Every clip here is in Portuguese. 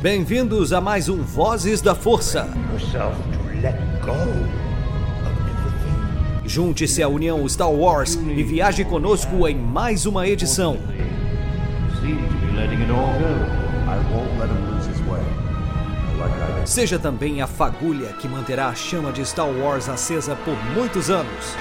Bem-vindos a mais um Vozes da Força. Junte-se à União Star Wars e viaje conosco em mais uma edição. Seja também a fagulha que manterá a chama de Star Wars acesa por muitos anos.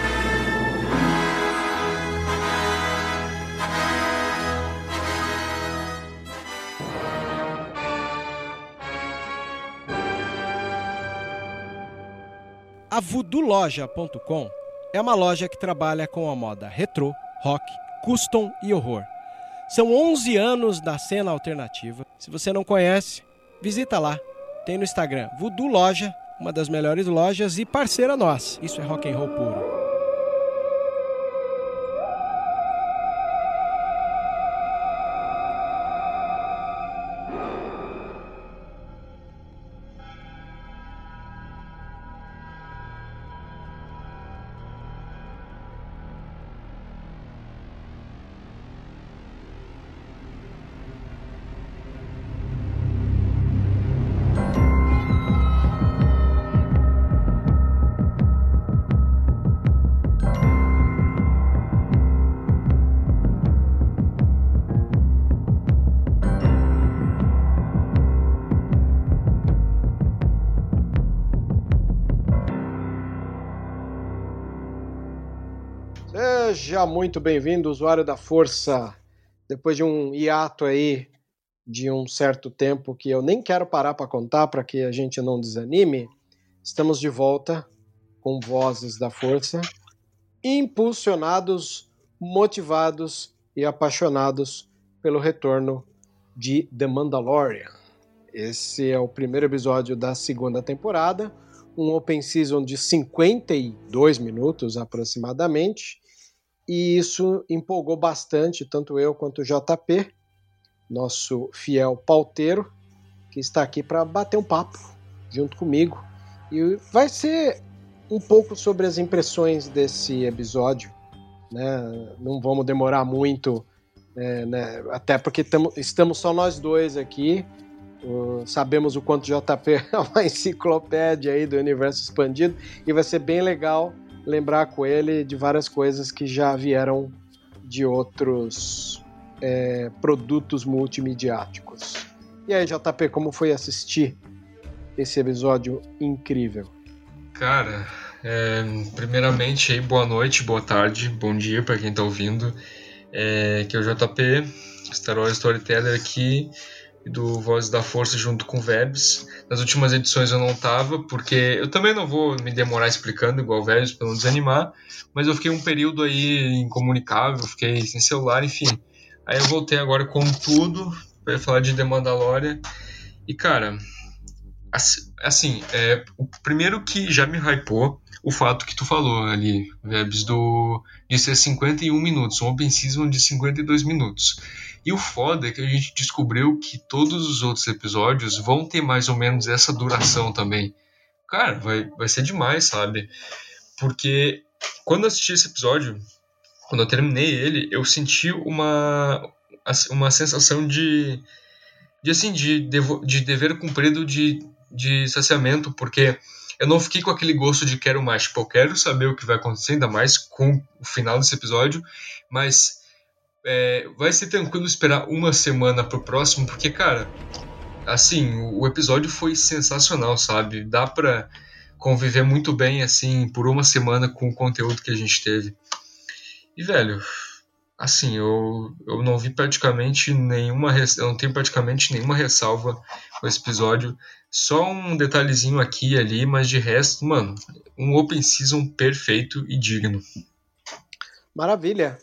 A VoodooLoja.com é uma loja que trabalha com a moda retrô, rock, custom e horror. São 11 anos da cena alternativa. Se você não conhece, visita lá. Tem no Instagram Voodoo Loja, uma das melhores lojas e parceira nossa. Isso é rock and roll puro. Seja muito bem-vindo, usuário da Força. Depois de um hiato aí de um certo tempo que eu nem quero parar para contar para que a gente não desanime, estamos de volta com Vozes da Força, impulsionados, motivados e apaixonados pelo retorno de The Mandalorian. Esse é o primeiro episódio da segunda temporada, um open season de 52 minutos aproximadamente e isso empolgou bastante tanto eu quanto o JP, nosso fiel pauteiro, que está aqui para bater um papo junto comigo. E vai ser um pouco sobre as impressões desse episódio. Né? Não vamos demorar muito, é, né? até porque tamo, estamos só nós dois aqui. Uh, sabemos o quanto JP é uma enciclopédia aí do universo expandido e vai ser bem legal lembrar com ele de várias coisas que já vieram de outros é, produtos multimediáticos. E aí, JP, como foi assistir esse episódio incrível? Cara, é, primeiramente aí, boa noite, boa tarde, bom dia para quem está ouvindo. É, que é o JP, Star Wars Storyteller aqui do Voz da Força junto com o Vebs. Nas últimas edições eu não tava, porque eu também não vou me demorar explicando igual o Vebs para não desanimar, mas eu fiquei um período aí incomunicável, fiquei sem celular, enfim. Aí eu voltei agora com tudo para falar de The Mandalorian. E cara, assim, é, o primeiro que já me hypou o fato que tu falou ali, Vebs, do de ser 51 minutos, um open season de 52 minutos. E o foda é que a gente descobriu que todos os outros episódios vão ter mais ou menos essa duração também. Cara, vai, vai ser demais, sabe? Porque quando eu assisti esse episódio, quando eu terminei ele, eu senti uma, uma sensação de, de assim, de, devo, de dever cumprido de, de saciamento, porque eu não fiquei com aquele gosto de quero mais. Tipo, eu quero saber o que vai acontecer, ainda mais com o final desse episódio, mas é, vai ser tranquilo esperar uma semana pro próximo, porque, cara, assim, o episódio foi sensacional, sabe? Dá pra conviver muito bem, assim, por uma semana com o conteúdo que a gente teve. E, velho, assim, eu, eu não vi praticamente nenhuma. Eu não tenho praticamente nenhuma ressalva com esse episódio. Só um detalhezinho aqui e ali, mas de resto, mano, um open season perfeito e digno. Maravilha.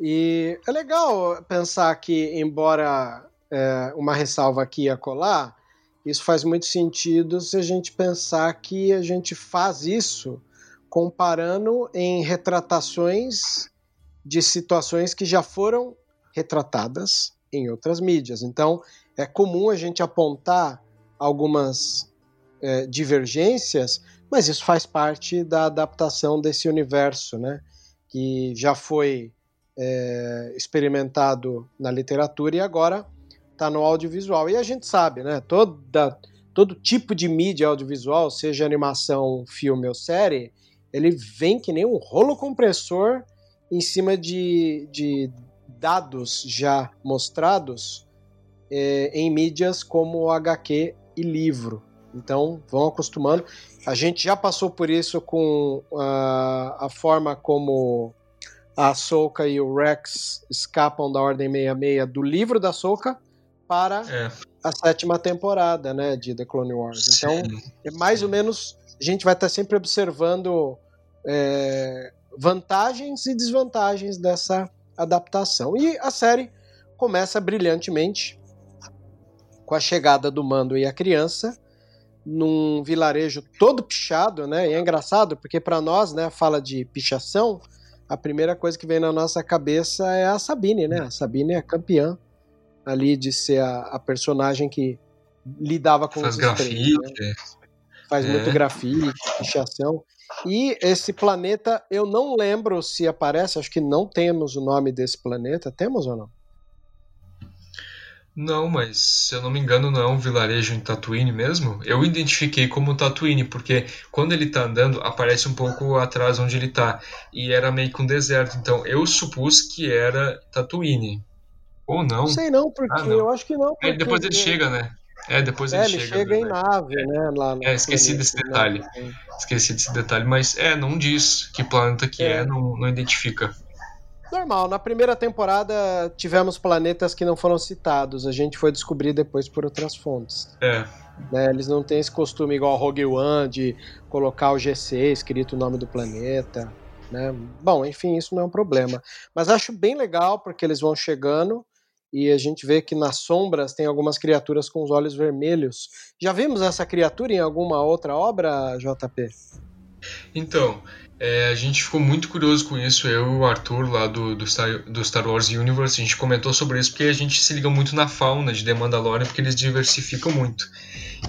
E é legal pensar que, embora é, uma ressalva aqui a colar, isso faz muito sentido se a gente pensar que a gente faz isso comparando em retratações de situações que já foram retratadas em outras mídias. Então, é comum a gente apontar algumas é, divergências, mas isso faz parte da adaptação desse universo, né? Que já foi é, experimentado na literatura e agora está no audiovisual. E a gente sabe, né? Toda, todo tipo de mídia audiovisual, seja animação, filme ou série, ele vem que nem um rolo compressor em cima de, de dados já mostrados é, em mídias como HQ e livro. Então, vão acostumando. A gente já passou por isso com a, a forma como a Soka e o Rex escapam da Ordem 66 do livro da Soka para é. a sétima temporada, né, de The Clone Wars. Sim. Então, é mais ou menos a gente vai estar sempre observando é, vantagens e desvantagens dessa adaptação. E a série começa brilhantemente com a chegada do Mando e a criança num vilarejo todo pichado, né? E é engraçado porque para nós, né, fala de pichação, a primeira coisa que vem na nossa cabeça é a Sabine, né? A Sabine é a campeã ali de ser a, a personagem que lidava com Faz os grafite. Né? Faz é. muito grafite, pichação. E esse planeta, eu não lembro se aparece, acho que não temos o nome desse planeta. Temos ou não? Não, mas se eu não me engano, não é um vilarejo em Tatooine mesmo. Eu identifiquei como Tatooine, porque quando ele tá andando, aparece um pouco atrás onde ele tá. E era meio que um deserto. Então eu supus que era Tatooine. Ou não? Não sei não, porque ah, não. eu acho que não. É, depois ele chega, né? É, depois é, ele, ele chega. chega em nave, né? Lá é, esqueci desse né? detalhe. Esqueci desse detalhe, mas é, não diz que planeta que é, é não, não identifica. Normal, na primeira temporada tivemos planetas que não foram citados, a gente foi descobrir depois por outras fontes. É. Né, eles não têm esse costume igual Rogue One de colocar o GC escrito o nome do planeta. Né? Bom, enfim, isso não é um problema. Mas acho bem legal porque eles vão chegando e a gente vê que nas sombras tem algumas criaturas com os olhos vermelhos. Já vimos essa criatura em alguma outra obra, JP? Então, é, a gente ficou muito curioso com isso, eu e o Arthur lá do, do, Star, do Star Wars Universe, a gente comentou sobre isso porque a gente se liga muito na fauna de The Mandalorian, porque eles diversificam muito.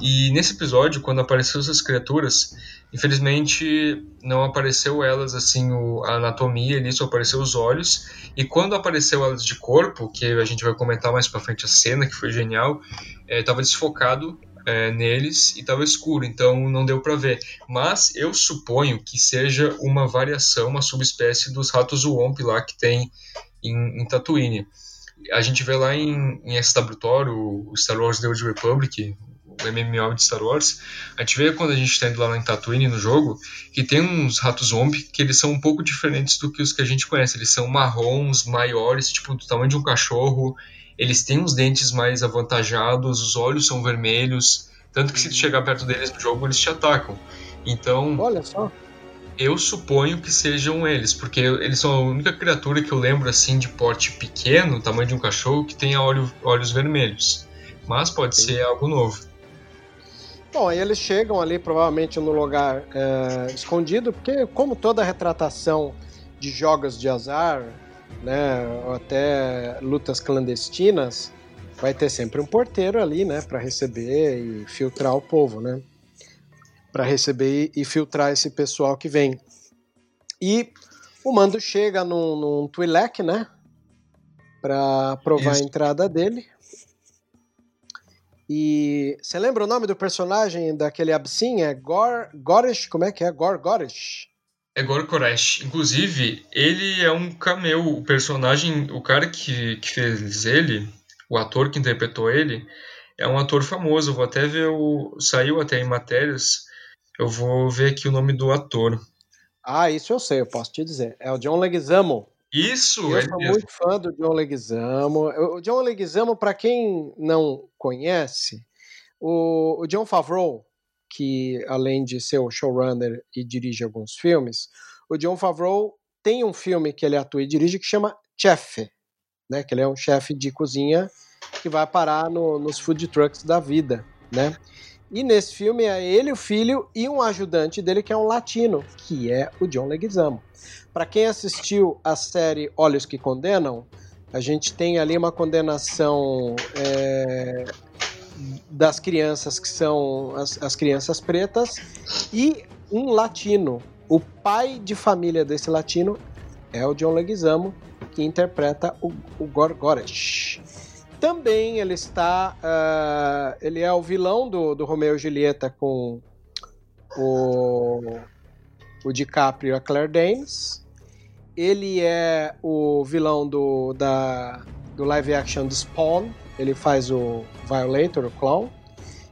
E nesse episódio, quando apareceu essas criaturas, infelizmente não apareceu elas assim, o, a anatomia ali, só apareceu os olhos. E quando apareceu elas de corpo, que a gente vai comentar mais pra frente a cena, que foi genial, estava é, desfocado é, neles e estava escuro, então não deu para ver. Mas eu suponho que seja uma variação, uma subespécie dos ratos Womp lá que tem em, em Tatooine. A gente vê lá em, em SW o Star Wars The Old Republic, o MMO de Star Wars, a gente vê quando a gente está indo lá em Tatooine no jogo, que tem uns ratos zombie que eles são um pouco diferentes do que os que a gente conhece. Eles são marrons, maiores, tipo do tamanho de um cachorro, eles têm os dentes mais avantajados, os olhos são vermelhos, tanto que se tu chegar perto deles no jogo, eles te atacam. Então, olha só. Eu suponho que sejam eles, porque eles são a única criatura que eu lembro assim de porte pequeno, tamanho de um cachorro, que tenha olho, olhos vermelhos. Mas pode Sim. ser algo novo. Bom, aí eles chegam ali provavelmente no lugar é, escondido, porque como toda retratação de jogos de azar, né, ou até lutas clandestinas, vai ter sempre um porteiro ali, né, para receber e filtrar o povo, né? Para receber e filtrar esse pessoal que vem. E o mando chega num, num Twi'lek, né? Para provar Isso. a entrada dele. E você lembra o nome do personagem daquele Absin? É Gor Goresh? Como é que é? Gor Goresh? É Gor Koresh. Inclusive, ele é um cameo. O personagem, o cara que, que fez ele, o ator que interpretou ele, é um ator famoso. Eu vou até ver o. Saiu até em matérias. Eu vou ver aqui o nome do ator. Ah, isso eu sei, eu posso te dizer. É o John Leguizamo. Isso, Eu sou muito fã do John Leguizamo. O John Leguizamo, para quem não conhece, o, o John Favreau que além de ser o showrunner e dirige alguns filmes, o John Favreau tem um filme que ele atua e dirige que chama Chef, né? Que ele é um chefe de cozinha que vai parar no, nos food trucks da vida, né? E nesse filme é ele, o filho e um ajudante dele que é um latino, que é o John Leguizamo. Para quem assistiu a série Olhos que Condenam, a gente tem ali uma condenação é, das crianças que são as, as crianças pretas e um latino. O pai de família desse latino é o John Leguizamo, que interpreta o, o Gorgoroth. Também ele está. Uh, ele é o vilão do, do Romeo e Julieta com o, o DiCaprio e a Claire Danes. Ele é o vilão do, da, do live action do Spawn. Ele faz o Violator, o clown.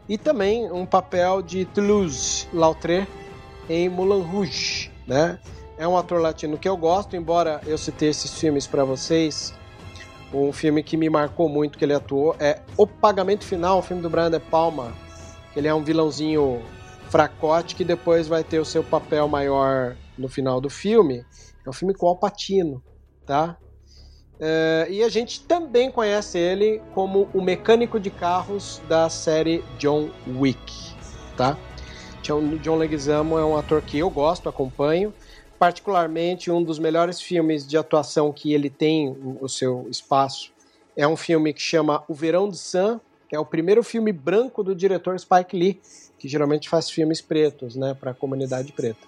E também um papel de Toulouse-Lautrec em Moulin Rouge, né? É um ator latino que eu gosto, embora eu citei esses filmes para vocês um filme que me marcou muito que ele atuou é O Pagamento Final, um filme do Brian De Palma. Ele é um vilãozinho fracote que depois vai ter o seu papel maior no final do filme. É um filme com Al Pacino, tá? É, e a gente também conhece ele como o mecânico de carros da série John Wick, tá? John, John Leguizamo é um ator que eu gosto, acompanho particularmente um dos melhores filmes de atuação que ele tem o seu espaço é um filme que chama O Verão de Sam, que é o primeiro filme branco do diretor Spike Lee, que geralmente faz filmes pretos, né, para a comunidade preta.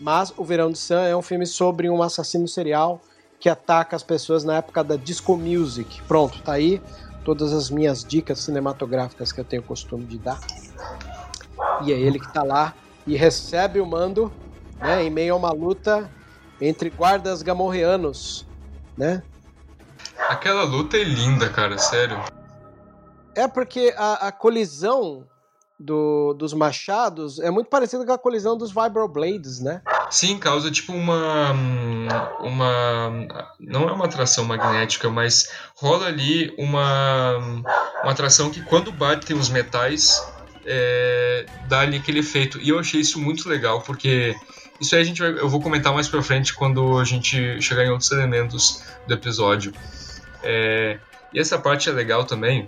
Mas O Verão de Sam é um filme sobre um assassino serial que ataca as pessoas na época da disco music. Pronto, tá aí todas as minhas dicas cinematográficas que eu tenho costume de dar. E é ele que tá lá e recebe o mando né, em meio a uma luta entre guardas gamorreanos, né? Aquela luta é linda, cara, sério. É porque a, a colisão do, dos machados é muito parecida com a colisão dos Vibroblades, né? Sim, causa tipo uma. uma não é uma atração magnética, mas rola ali uma, uma atração que quando batem os metais é, dá ali aquele efeito. E eu achei isso muito legal, porque isso aí a gente vai, eu vou comentar mais pra frente quando a gente chegar em outros elementos do episódio. É, e essa parte é legal também,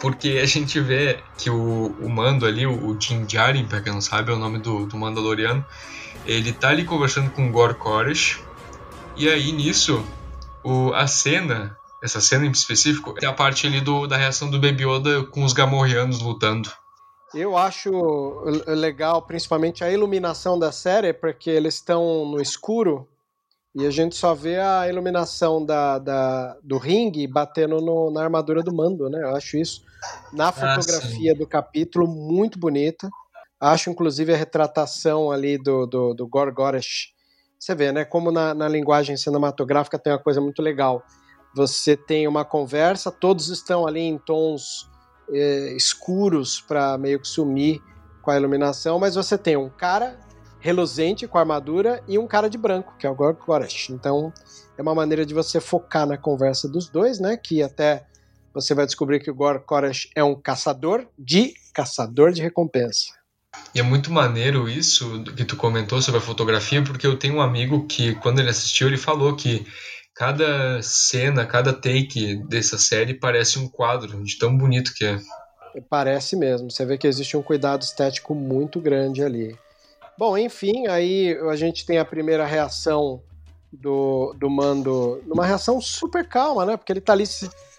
porque a gente vê que o, o Mando ali, o, o Din pra quem não sabe, é o nome do, do Mandaloriano, ele tá ali conversando com o Koresh, e aí nisso, o, a cena, essa cena em específico, é a parte ali do, da reação do Baby Yoda com os Gamorreanos lutando. Eu acho legal, principalmente a iluminação da série, porque eles estão no escuro e a gente só vê a iluminação da, da do ringue batendo no, na armadura do mando, né? Eu acho isso, na ah, fotografia ah, do capítulo, muito bonita. Acho, inclusive, a retratação ali do, do, do. Você vê, né? Como na, na linguagem cinematográfica tem uma coisa muito legal. Você tem uma conversa, todos estão ali em tons é, escuros para meio que sumir com a iluminação, mas você tem um cara reluzente com armadura e um cara de branco, que é o Gorg Goresh. Então é uma maneira de você focar na conversa dos dois, né? Que até você vai descobrir que o Gorg Koresh é um caçador de caçador de recompensa. E é muito maneiro isso que tu comentou sobre a fotografia, porque eu tenho um amigo que, quando ele assistiu, ele falou que cada cena, cada take dessa série parece um quadro, de tão bonito que é. Parece mesmo. Você vê que existe um cuidado estético muito grande ali. Bom, enfim, aí a gente tem a primeira reação do, do Mando, numa reação super calma, né? Porque ele tá ali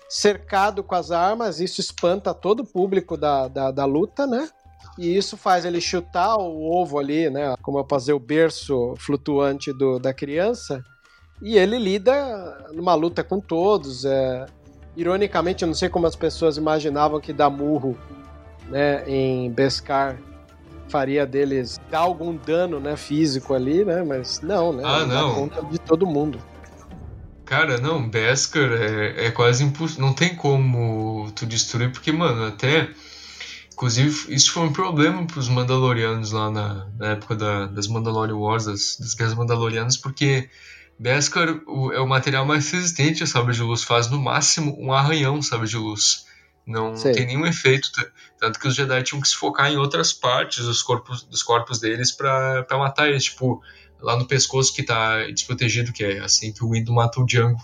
cercado com as armas, isso espanta todo o público da, da, da luta, né? E isso faz ele chutar o ovo ali, né? Como eu fazer o berço flutuante do, da criança e ele lida numa luta com todos. É... Ironicamente, eu não sei como as pessoas imaginavam que dar murro né, em Beskar faria deles dar algum dano né, físico ali, né? Mas não, né? Ah, não. Dá conta de todo mundo. Cara, não, Beskar é, é quase impossível. Não tem como tu destruir, porque, mano, até. Inclusive, isso foi um problema para os Mandalorianos lá na, na época da, das Mandalorian Wars, das, das Guerras Mandalorianas, porque Beskar é o material mais resistente a sabre de luz, faz no máximo um arranhão sabre de luz. Não Sei. tem nenhum efeito, tanto que os Jedi tinham que se focar em outras partes dos corpos, dos corpos deles para matar eles, tipo, lá no pescoço que tá desprotegido, que é assim que o Windu mata o Django.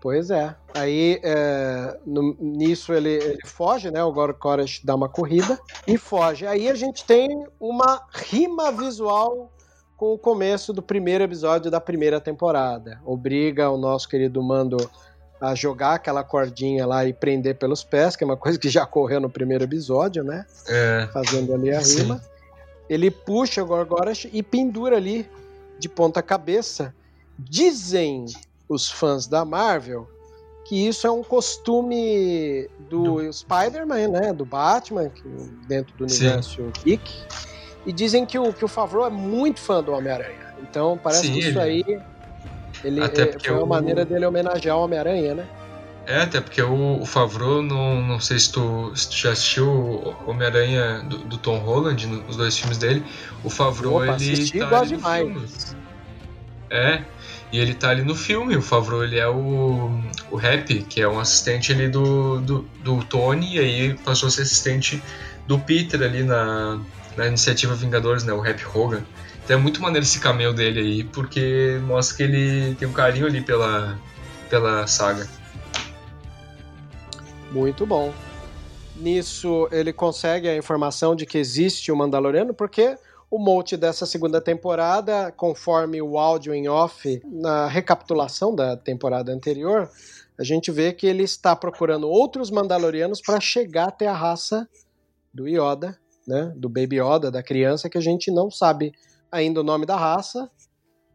Pois é. Aí, é, no, nisso ele, ele, foge, né? O Gor Koresh dá uma corrida e foge. Aí a gente tem uma rima visual com o começo do primeiro episódio da primeira temporada. Obriga o nosso querido Mando a jogar aquela cordinha lá e prender pelos pés, que é uma coisa que já ocorreu no primeiro episódio, né? É. Fazendo ali a rima. Sim. Ele puxa o Gorgorash e pendura ali de ponta cabeça. Dizem os fãs da Marvel que isso é um costume do, do... Spider-Man, né? Do Batman, que, dentro do universo geek. E dizem que o, que o Favreau é muito fã do Homem-Aranha. Então parece Sim, que isso ele... aí ele, Até é, foi uma o... maneira dele homenagear o Homem-Aranha, né? É, até porque o, o Favreau, não, não sei se tu, se tu já assistiu o Homem-Aranha do, do, Tom Holland, os dois filmes dele. O Favreau, Opa, ele assisti, tá ali demais. É, e ele tá ali no filme. O Favreau, ele é o, o Rap, que é um assistente ali do, do, do Tony, e aí passou a ser assistente do Peter ali na, na iniciativa Vingadores, né? O Rap Hogan. Então é muito maneiro esse cameo dele aí, porque mostra que ele tem um carinho ali pela, pela saga. Muito bom. Nisso ele consegue a informação de que existe o Mandaloriano, porque o Mote dessa segunda temporada, conforme o áudio em off, na recapitulação da temporada anterior, a gente vê que ele está procurando outros Mandalorianos para chegar até a raça do Yoda, né, do Baby Yoda, da criança, que a gente não sabe ainda o nome da raça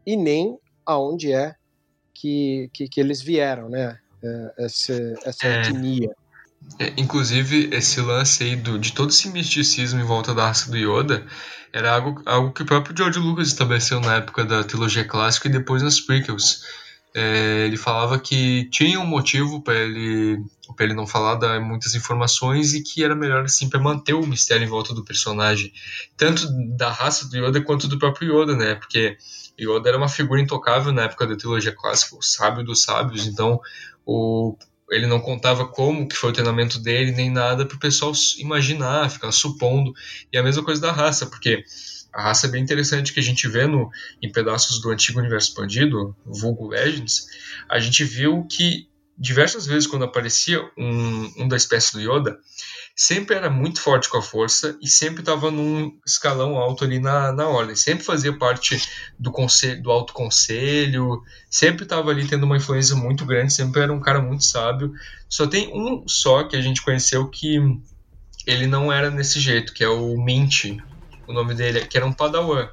e nem aonde é que, que, que eles vieram, né? É, essa, essa é, etnia. É, inclusive, esse lance aí do, de todo esse misticismo em volta da raça do Yoda era algo, algo que o próprio George Lucas estabeleceu na época da trilogia clássica e depois nas prequels. É, ele falava que tinha um motivo para ele, ele não falar da, muitas informações e que era melhor assim para manter o mistério em volta do personagem, tanto da raça do Yoda quanto do próprio Yoda, né? Porque Yoda era uma figura intocável na época da trilogia clássica, o sábio dos sábios, então o, ele não contava como que foi o treinamento dele nem nada para o pessoal imaginar, ficar supondo. E a mesma coisa da raça, porque a raça é bem interessante que a gente vê no, em pedaços do antigo universo expandido, vulgo Legends, a gente viu que diversas vezes quando aparecia um, um da espécie do Yoda, sempre era muito forte com a força e sempre estava num escalão alto ali na, na ordem. Sempre fazia parte do, conselho, do alto conselho, sempre estava ali tendo uma influência muito grande, sempre era um cara muito sábio. Só tem um só que a gente conheceu que ele não era desse jeito, que é o Mint, o nome dele, que era um Padawan.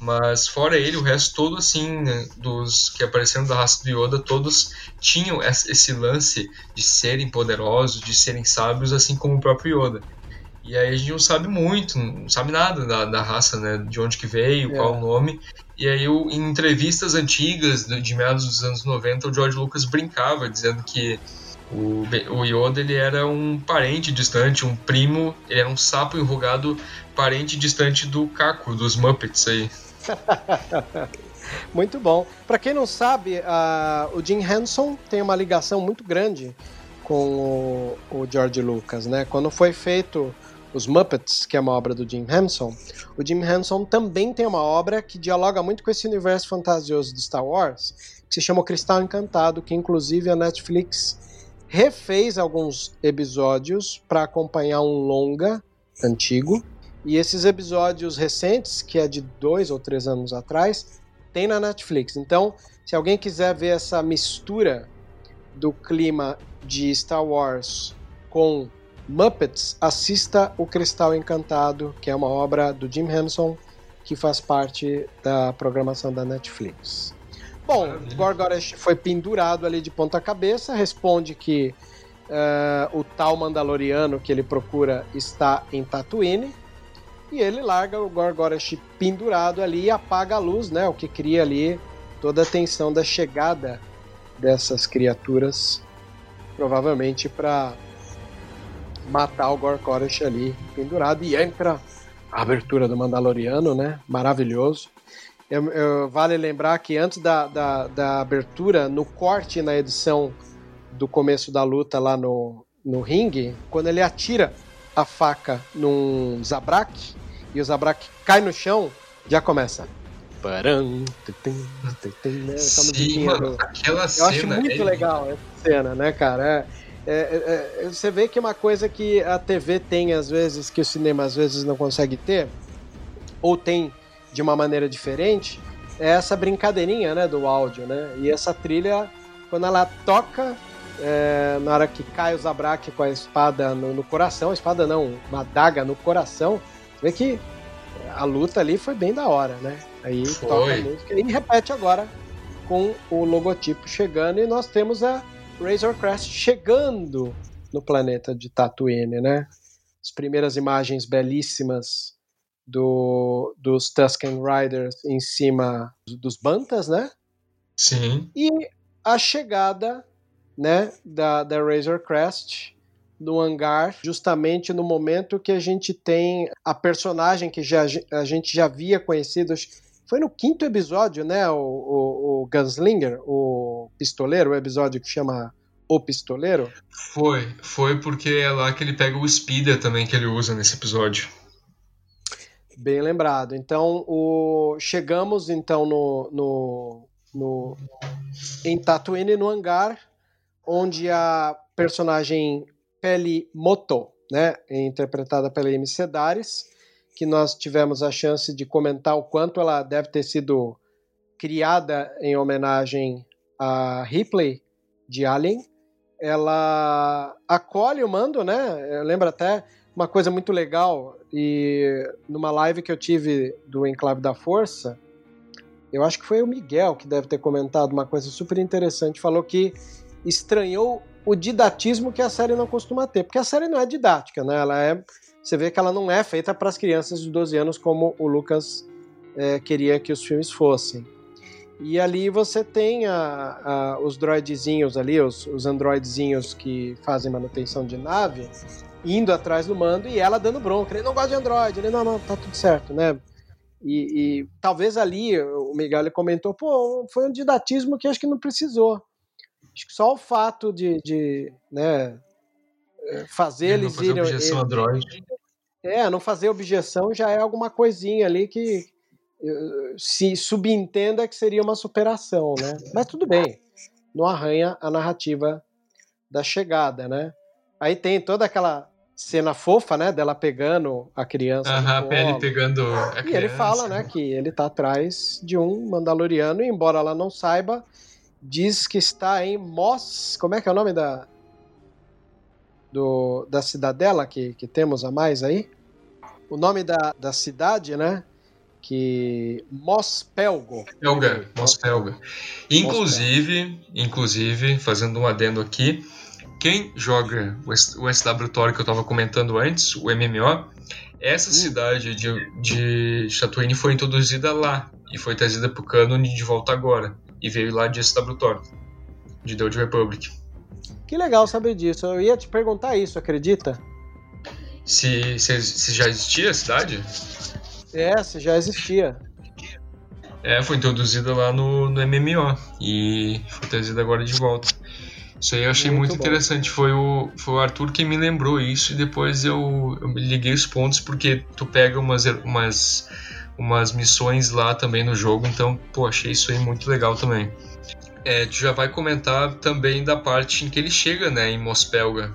Mas fora ele, o resto todo assim, né, dos que apareceram da raça do Yoda, todos tinham esse lance de serem poderosos, de serem sábios, assim como o próprio Yoda. E aí a gente não sabe muito, não sabe nada da, da raça, né? De onde que veio, é. qual o nome. E aí em entrevistas antigas, de meados dos anos 90, o George Lucas brincava, dizendo que o, o Yoda ele era um parente distante, um primo, ele era um sapo enrugado parente distante do Caco, dos Muppets aí. muito bom. Para quem não sabe, uh, o Jim Henson tem uma ligação muito grande com o, o, George Lucas, né? Quando foi feito os Muppets, que é uma obra do Jim Henson, o Jim Henson também tem uma obra que dialoga muito com esse universo fantasioso do Star Wars, que se chama o Cristal Encantado, que inclusive a Netflix refez alguns episódios para acompanhar um longa antigo. E esses episódios recentes, que é de dois ou três anos atrás, tem na Netflix. Então, se alguém quiser ver essa mistura do clima de Star Wars com Muppets, assista O Cristal Encantado, que é uma obra do Jim Henson, que faz parte da programação da Netflix. Bom, Gorgoresh foi pendurado ali de ponta cabeça, responde que uh, o tal Mandaloriano que ele procura está em Tatooine, e ele larga o Gorgoresh pendurado ali e apaga a luz, né? O que cria ali toda a tensão da chegada dessas criaturas, provavelmente para matar o Gorgoresh ali pendurado e entra a abertura do Mandaloriano, né? Maravilhoso. Eu, eu, vale lembrar que antes da, da, da, abertura, no corte na edição do começo da luta lá no, no ringue, quando ele atira a faca num Zabrak e o Zabrak cai no chão, já começa. Param, né? Sim, mano, aquela Eu cena acho muito é... legal essa cena, né, cara? É, é, é, você vê que é uma coisa que a TV tem às vezes, que o cinema às vezes não consegue ter, ou tem de uma maneira diferente, é essa brincadeirinha né, do áudio, né? E essa trilha, quando ela toca, é, na hora que cai o Zabrak com a espada no, no, coração, espada não, uma daga no coração, você vê que a luta ali foi bem da hora, né? Aí foi. toca a música e repete agora com o logotipo chegando e nós temos a Razor Crest chegando no planeta de Tatooine, né? As primeiras imagens belíssimas do, dos Tusken Riders em cima dos Bantas, né? Sim. E a chegada, né, da, da Razor Crest no hangar, justamente no momento que a gente tem a personagem que já, a gente já havia conhecido, foi no quinto episódio, né, o, o, o Gunslinger, o pistoleiro, o episódio que chama O Pistoleiro? Foi, foi porque é lá que ele pega o Speeder também que ele usa nesse episódio. Bem lembrado. Então, o... chegamos então no, no, no, em Tatooine, no hangar, onde a personagem Peli Moto, né, interpretada pela Amy Sedaris, que nós tivemos a chance de comentar o quanto ela deve ter sido criada em homenagem a Ripley de Alien. Ela acolhe o mando, né? Eu lembro até uma coisa muito legal e numa live que eu tive do Enclave da Força, eu acho que foi o Miguel que deve ter comentado uma coisa super interessante, falou que estranhou o didatismo que a série não costuma ter, porque a série não é didática, né? Ela é, você vê que ela não é feita para as crianças de 12 anos como o Lucas é, queria que os filmes fossem. E ali você tem a, a, os droidzinhos ali, os, os androidzinhos que fazem manutenção de nave, indo atrás do mando e ela dando bronca. Ele não gosta de android, ele não, não, tá tudo certo, né? E, e talvez ali o Miguel ele comentou, pô, foi um didatismo que acho que não precisou. Acho que só o fato de, de né, é, fazer é, eles irem. Objeção Android. É, não fazer objeção já é alguma coisinha ali que se subentenda que seria uma superação, né? Mas tudo bem, não arranha a narrativa da chegada, né? Aí tem toda aquela cena fofa, né, dela pegando a criança. Aham, a pele pegando a e criança. ele fala, né, que ele tá atrás de um Mandaloriano, e embora ela não saiba, diz que está em Mos. Como é que é o nome da. Do, da cidadela que, que temos a mais aí? O nome da, da cidade, né? Que. Mospelgo. Pelga, Mospelga. Inclusive, inclusive, fazendo um adendo aqui, quem joga o SW Tor que eu estava comentando antes, o MMO, essa hum. cidade de, de Tatooine foi introduzida lá e foi trazida para o cânone de volta agora e veio lá de SW Thor, de The Old Republic. Que legal saber disso. Eu ia te perguntar isso, acredita? Se, se, se já existia a cidade? É, se já existia. É, foi introduzida lá no, no MMO e foi trazida agora de volta. Isso aí eu achei muito, muito interessante. Foi o, foi o Arthur quem me lembrou isso e depois eu, eu liguei os pontos porque tu pega umas, umas umas missões lá também no jogo, então, pô, achei isso aí muito legal também. É, tu já vai comentar também da parte em que ele chega, né, em Mospelga.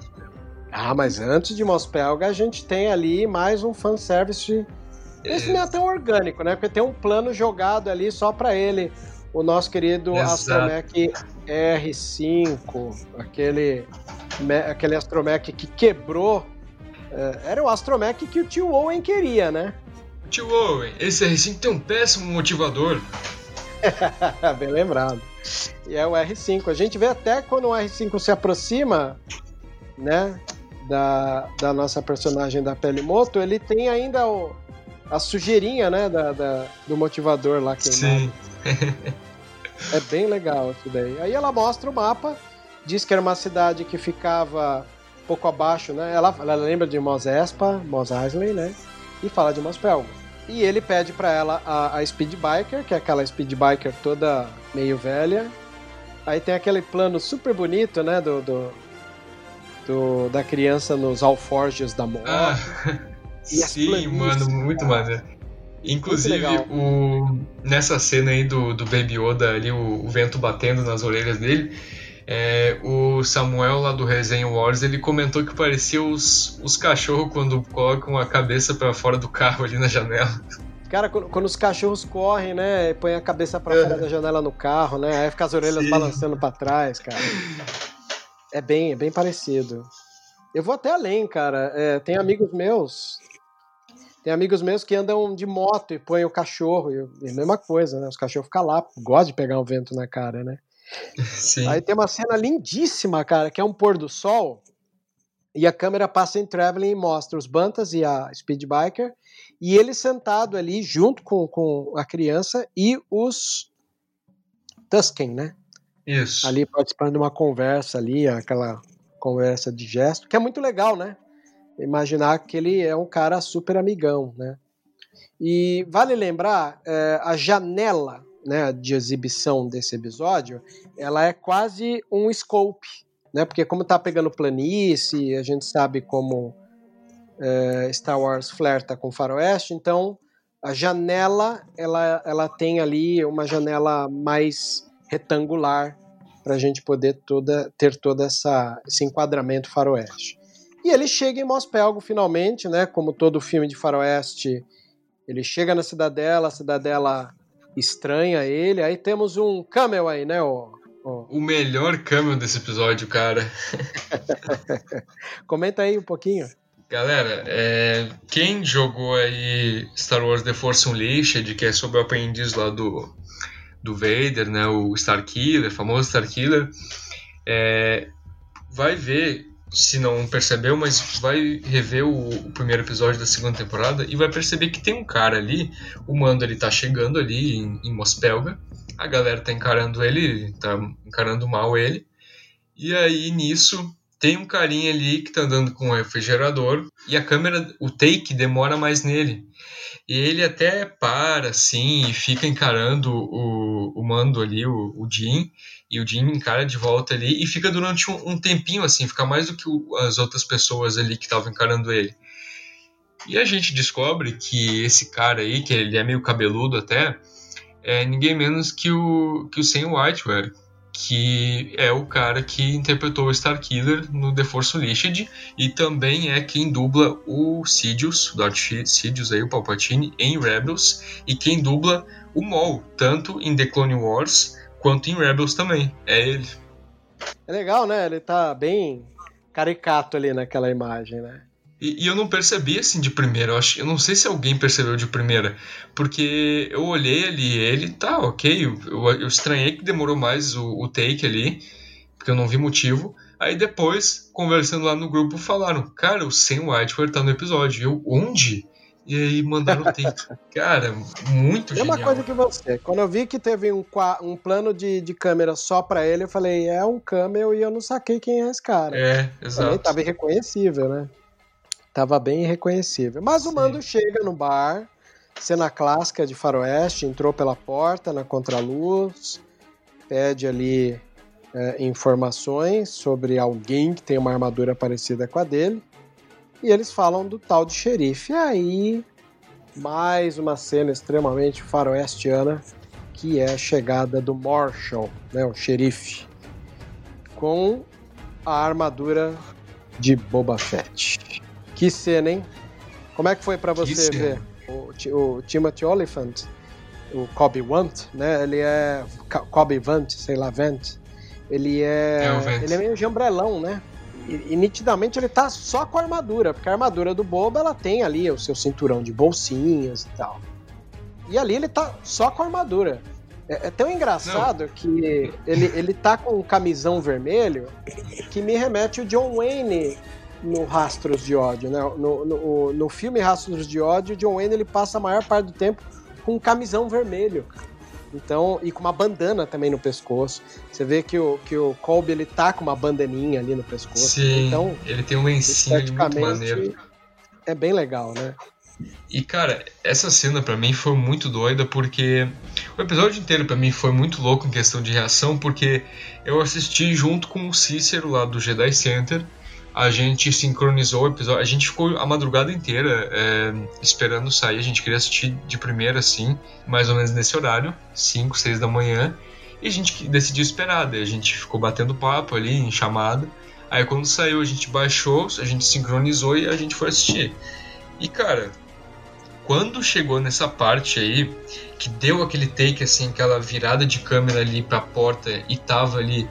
Ah, mas antes de Mospelga a gente tem ali mais um fanservice. Esse não é tão orgânico, né? Porque tem um plano jogado ali só para ele. O nosso querido Exato. Astromech R5, aquele, aquele Astromech que quebrou. É, era o Astromech que o tio Owen queria, né? Tio Owen, esse R5 tem um péssimo motivador. Bem lembrado. E é o R5. A gente vê até quando o R5 se aproxima, né, da, da nossa personagem da Pelimoto, ele tem ainda o, a sujeirinha, né, da, da do motivador lá queimado. Sim. é bem legal isso daí. Aí ela mostra o mapa, diz que era uma cidade que ficava um pouco abaixo, né? Ela, ela lembra de Mos Espa, Mos Eisley, né? E fala de Mospelgo. E ele pede para ela a, a Speed Biker, que é aquela Speed Biker toda meio velha. Aí tem aquele plano super bonito, né, do, do, do da criança nos alforjes da morte. Ah, sim, mano, muito maneiro. Inclusive, o, nessa cena aí do, do Baby Yoda ali, o, o vento batendo nas orelhas dele, é, o Samuel lá do Resenha Wars ele comentou que parecia os, os cachorros quando colocam a cabeça para fora do carro ali na janela. Cara, quando, quando os cachorros correm, né, põe a cabeça para fora é. da janela no carro, né, aí fica as orelhas Sim. balançando para trás, cara. É bem, é bem parecido. Eu vou até além, cara. É, tem amigos meus Tem amigos meus que andam de moto e põem o cachorro, e, a mesma coisa, né? Os cachorros ficam lá, gostam de pegar um vento na cara, né? Sim. Aí tem uma cena lindíssima, cara, que é um pôr do sol, e a câmera passa em traveling e mostra os Bantas e a Speed Biker, e ele sentado ali junto com, com a criança e os Tusken, né? Isso. Ali participando de uma conversa ali, aquela conversa de gesto, que é muito legal, né? Imaginar que ele é um cara super amigão, né? E vale lembrar, é, a janela né, de exibição desse episódio, ela é quase um scope, né? Porque como tá pegando planície, a gente sabe como é, Star Wars flerta com faroeste, então a janela, ela, ela tem ali uma janela mais retangular para a gente poder toda, ter todo essa, esse enquadramento faroeste. E ele chega em Mospelgo finalmente, né? Como todo filme de faroeste, ele chega na cidadela, a cidadela estranha ele. Aí temos um camel aí, né? O, o... o melhor camel desse episódio, cara. Comenta aí um pouquinho. Galera, é, quem jogou aí Star Wars The Force Unleashed, que é sobre o aprendiz lá do, do Vader, né, o Starkiller, famoso Starkiller, é, vai ver se não percebeu, mas vai rever o, o, primeiro episódio da segunda temporada e vai perceber que tem um cara ali, o Mando ele tá chegando ali em, em Mospelga, a galera tá encarando ele, tá encarando mal ele, e aí nisso tem um carinha ali que tá andando com um refrigerador e a câmera, o take demora mais nele. E ele até para assim e fica encarando o, o Mando ali, o, o Jim, e o Jim encara de volta ali e fica durante um, um tempinho assim, fica mais do que o, as outras pessoas ali que estavam encarando ele. E a gente descobre que esse cara aí, que ele é meio cabeludo até, é ninguém menos que o, que o Sam Whiteware, que é o cara que interpretou o Starkiller no The Force Unleashed e também é quem dubla o Sidious, o Darth Sidious aí, o Palpatine, em Rebels e quem dubla o Maul, tanto em The Clone Wars quanto em Rebels também. É ele. É legal, né? Ele tá bem caricato ali naquela imagem, né? E, e, eu não percebi assim de primeira. Eu, acho, eu não sei se alguém percebeu de primeira. Porque eu olhei ali ele, tá, ok. Eu, eu estranhei que demorou mais o, o, take ali. Porque eu não vi motivo. Aí depois, conversando lá no grupo, falaram: Cara, o Sam Whiteware tá no episódio. Eu, onde? E aí mandaram o texto. Cara, muito genial. Mesma coisa que você. Quando eu vi que teve um, um plano de, de câmera só pra ele, eu falei, é um camel e eu não saquei quem é esse cara. É, exato. Também tava irreconhecível, né? Tava bem irreconhecível. Mas Sim. o Mando chega no bar, cena clássica de faroeste, entrou pela porta na contraluz, pede ali é, informações sobre alguém que tem uma armadura parecida com a dele e eles falam do tal de xerife. E aí, mais uma cena extremamente faroestiana, que é a chegada do Marshall, né, o xerife, com a armadura de Boba Fett. Que cena, hein? Como é que foi para você ver o, o Timothy Oliphant, o Cobb Want, né? Ele é Cobb Vant, sei lá, Vant. Ele é, é ele é meio jambrelão, né? E, e, nitidamente ele tá só com a armadura, porque a armadura do Boba ela tem ali o seu cinturão de bolsinhas e tal. E ali ele tá só com a armadura. É, é tão engraçado Não. que ele, ele tá com um camisão vermelho que me remete o John Wayne no Rastros de Ódio, né? No, no, no filme Rastros de Ódio, o John Wayne ele passa a maior parte do tempo com um camisão vermelho. Então, e com uma bandana também no pescoço. Você vê que o, que o Colby ele tá com uma bandaninha ali no pescoço. Sim, então, ele tem um lencinho muito maneiro. É bem legal, né? E cara, essa cena para mim foi muito doida porque o episódio inteiro para mim foi muito louco em questão de reação porque eu assisti junto com o Cícero lá do Jedi Center a gente sincronizou o episódio. A gente ficou a madrugada inteira é, esperando sair. A gente queria assistir de primeira, assim, mais ou menos nesse horário, 5, 6 da manhã. E a gente decidiu esperar. Daí a gente ficou batendo papo ali em chamada. Aí quando saiu, a gente baixou, a gente sincronizou e a gente foi assistir. E cara, quando chegou nessa parte aí, que deu aquele take, assim, aquela virada de câmera ali pra porta e tava ali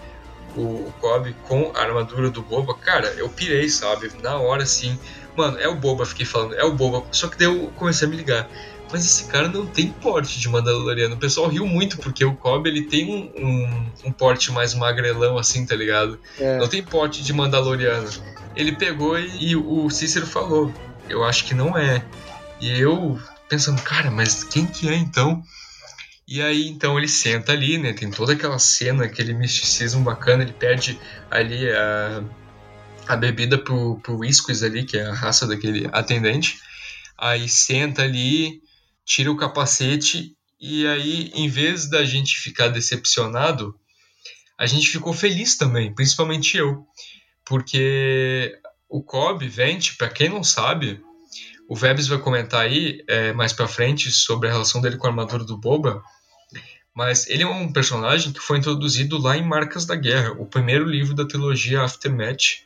o, o Cobb com a armadura do Boba, cara, eu pirei, sabe? Na hora, assim, Mano, é o Boba, fiquei falando, é o Boba. Só que daí eu comecei a me ligar. Mas esse cara não tem porte de Mandaloriano. O pessoal riu muito, porque o Cobb ele tem um, um, um porte mais magrelão, assim, tá ligado? É. Não tem porte de Mandaloriano. Ele pegou e, e o Cícero falou: Eu acho que não é. E eu pensando, cara, mas quem que é então? E aí então ele senta ali, né? Tem toda aquela cena, aquele misticismo bacana, ele pede ali a, a bebida pro, pro Whiskers ali, que é a raça daquele atendente. Aí senta ali, tira o capacete e aí, em vez da gente ficar decepcionado, a gente ficou feliz também, principalmente eu. Porque o Cobb Vent, para quem não sabe, o Vebs vai comentar aí é, mais para frente sobre a relação dele com a armadura do Boba, mas ele é um personagem que foi introduzido lá em Marcas da Guerra, o primeiro livro da trilogia Aftermath,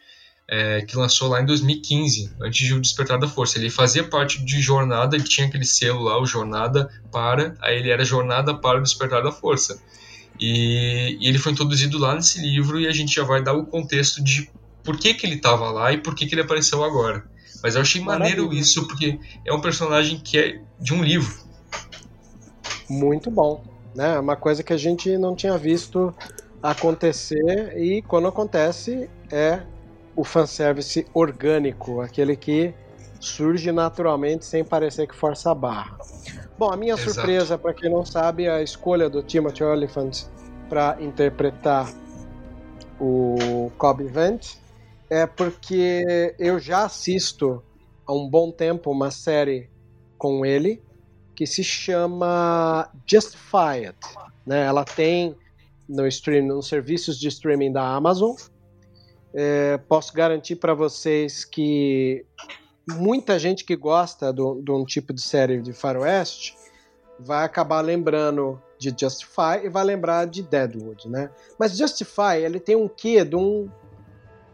é, que lançou lá em 2015, antes de O Despertar da Força. Ele fazia parte de Jornada, ele tinha aquele selo lá, o Jornada para, aí ele era Jornada para o Despertar da Força. E, e ele foi introduzido lá nesse livro e a gente já vai dar o contexto de por que, que ele estava lá e por que, que ele apareceu agora. Mas eu achei Maravilha. maneiro isso, porque é um personagem que é de um livro. Muito bom né? É uma coisa que a gente não tinha visto acontecer e quando acontece é o fanservice orgânico, aquele que surge naturalmente sem parecer que força a barra. Bom, a minha Exato. surpresa, para quem não sabe, é a escolha do Timothy Olyphant para interpretar o Cobb Vent é porque eu já assisto há um bom tempo uma série com ele que se chama Justified. Né? Ela tem no stream, nos serviços de streaming da Amazon. É, posso garantir para vocês que muita gente que gosta de um tipo de série de faroeste vai acabar lembrando de Justify e vai lembrar de Deadwood, né? Mas Justify, ele tem um quê de um,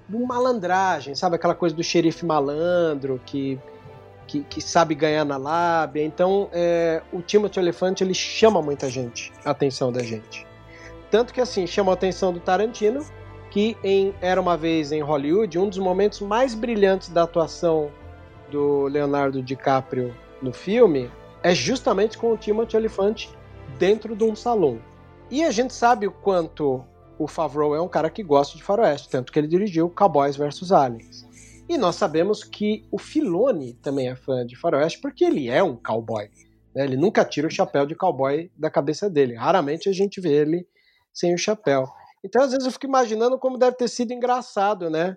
de um malandragem, sabe? Aquela coisa do xerife malandro que que, que sabe ganhar na lábia. Então, é, o Timothy Elefante ele chama muita gente, a atenção da gente. Tanto que, assim, chama a atenção do Tarantino, que em Era Uma Vez em Hollywood, um dos momentos mais brilhantes da atuação do Leonardo DiCaprio no filme é justamente com o Timothy Elefante dentro de um salão. E a gente sabe o quanto o Favreau é um cara que gosta de faroeste, tanto que ele dirigiu Cowboys vs Aliens. E nós sabemos que o Filone também é fã de faroeste porque ele é um cowboy. Né? Ele nunca tira o chapéu de cowboy da cabeça dele. Raramente a gente vê ele sem o chapéu. Então, às vezes, eu fico imaginando como deve ter sido engraçado, né?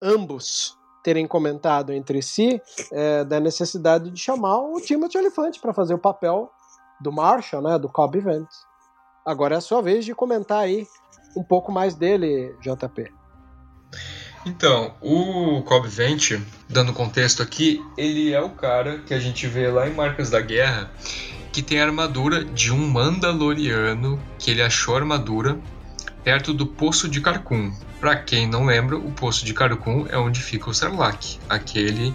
Ambos terem comentado entre si é, da necessidade de chamar o Timothy Elefante para fazer o papel do Marshall, né? Do Cobb Event. Agora é a sua vez de comentar aí um pouco mais dele, JP. Então, o Cobb Vent, dando contexto aqui, ele é o cara que a gente vê lá em Marcas da Guerra, que tem a armadura de um Mandaloriano, que ele achou a armadura perto do Poço de Carcum. Para quem não lembra, o Poço de Carcum é onde fica o Sarlacc, aquele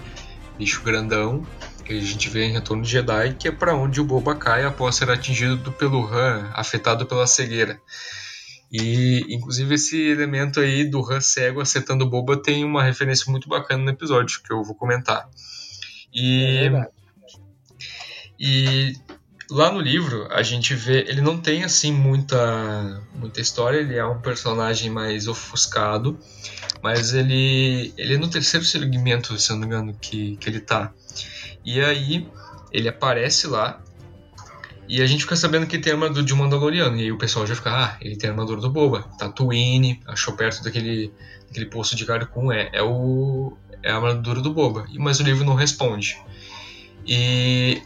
bicho grandão que a gente vê em Retorno de Jedi, que é para onde o Boba cai após ser atingido pelo Han, afetado pela cegueira. E, inclusive, esse elemento aí do Han cego acertando Boba tem uma referência muito bacana no episódio, que eu vou comentar. E, é e lá no livro, a gente vê... Ele não tem, assim, muita, muita história, ele é um personagem mais ofuscado, mas ele, ele é no terceiro segmento, se eu não me engano, que, que ele tá. E aí, ele aparece lá, e a gente fica sabendo que tem armadura de um Mandaloriano. E aí o pessoal já fica, ah, ele tem armadura do Boba. Tatooine, achou perto daquele, daquele poço de Carcum. É, é, o, é a armadura do Boba. Mas o livro não responde. E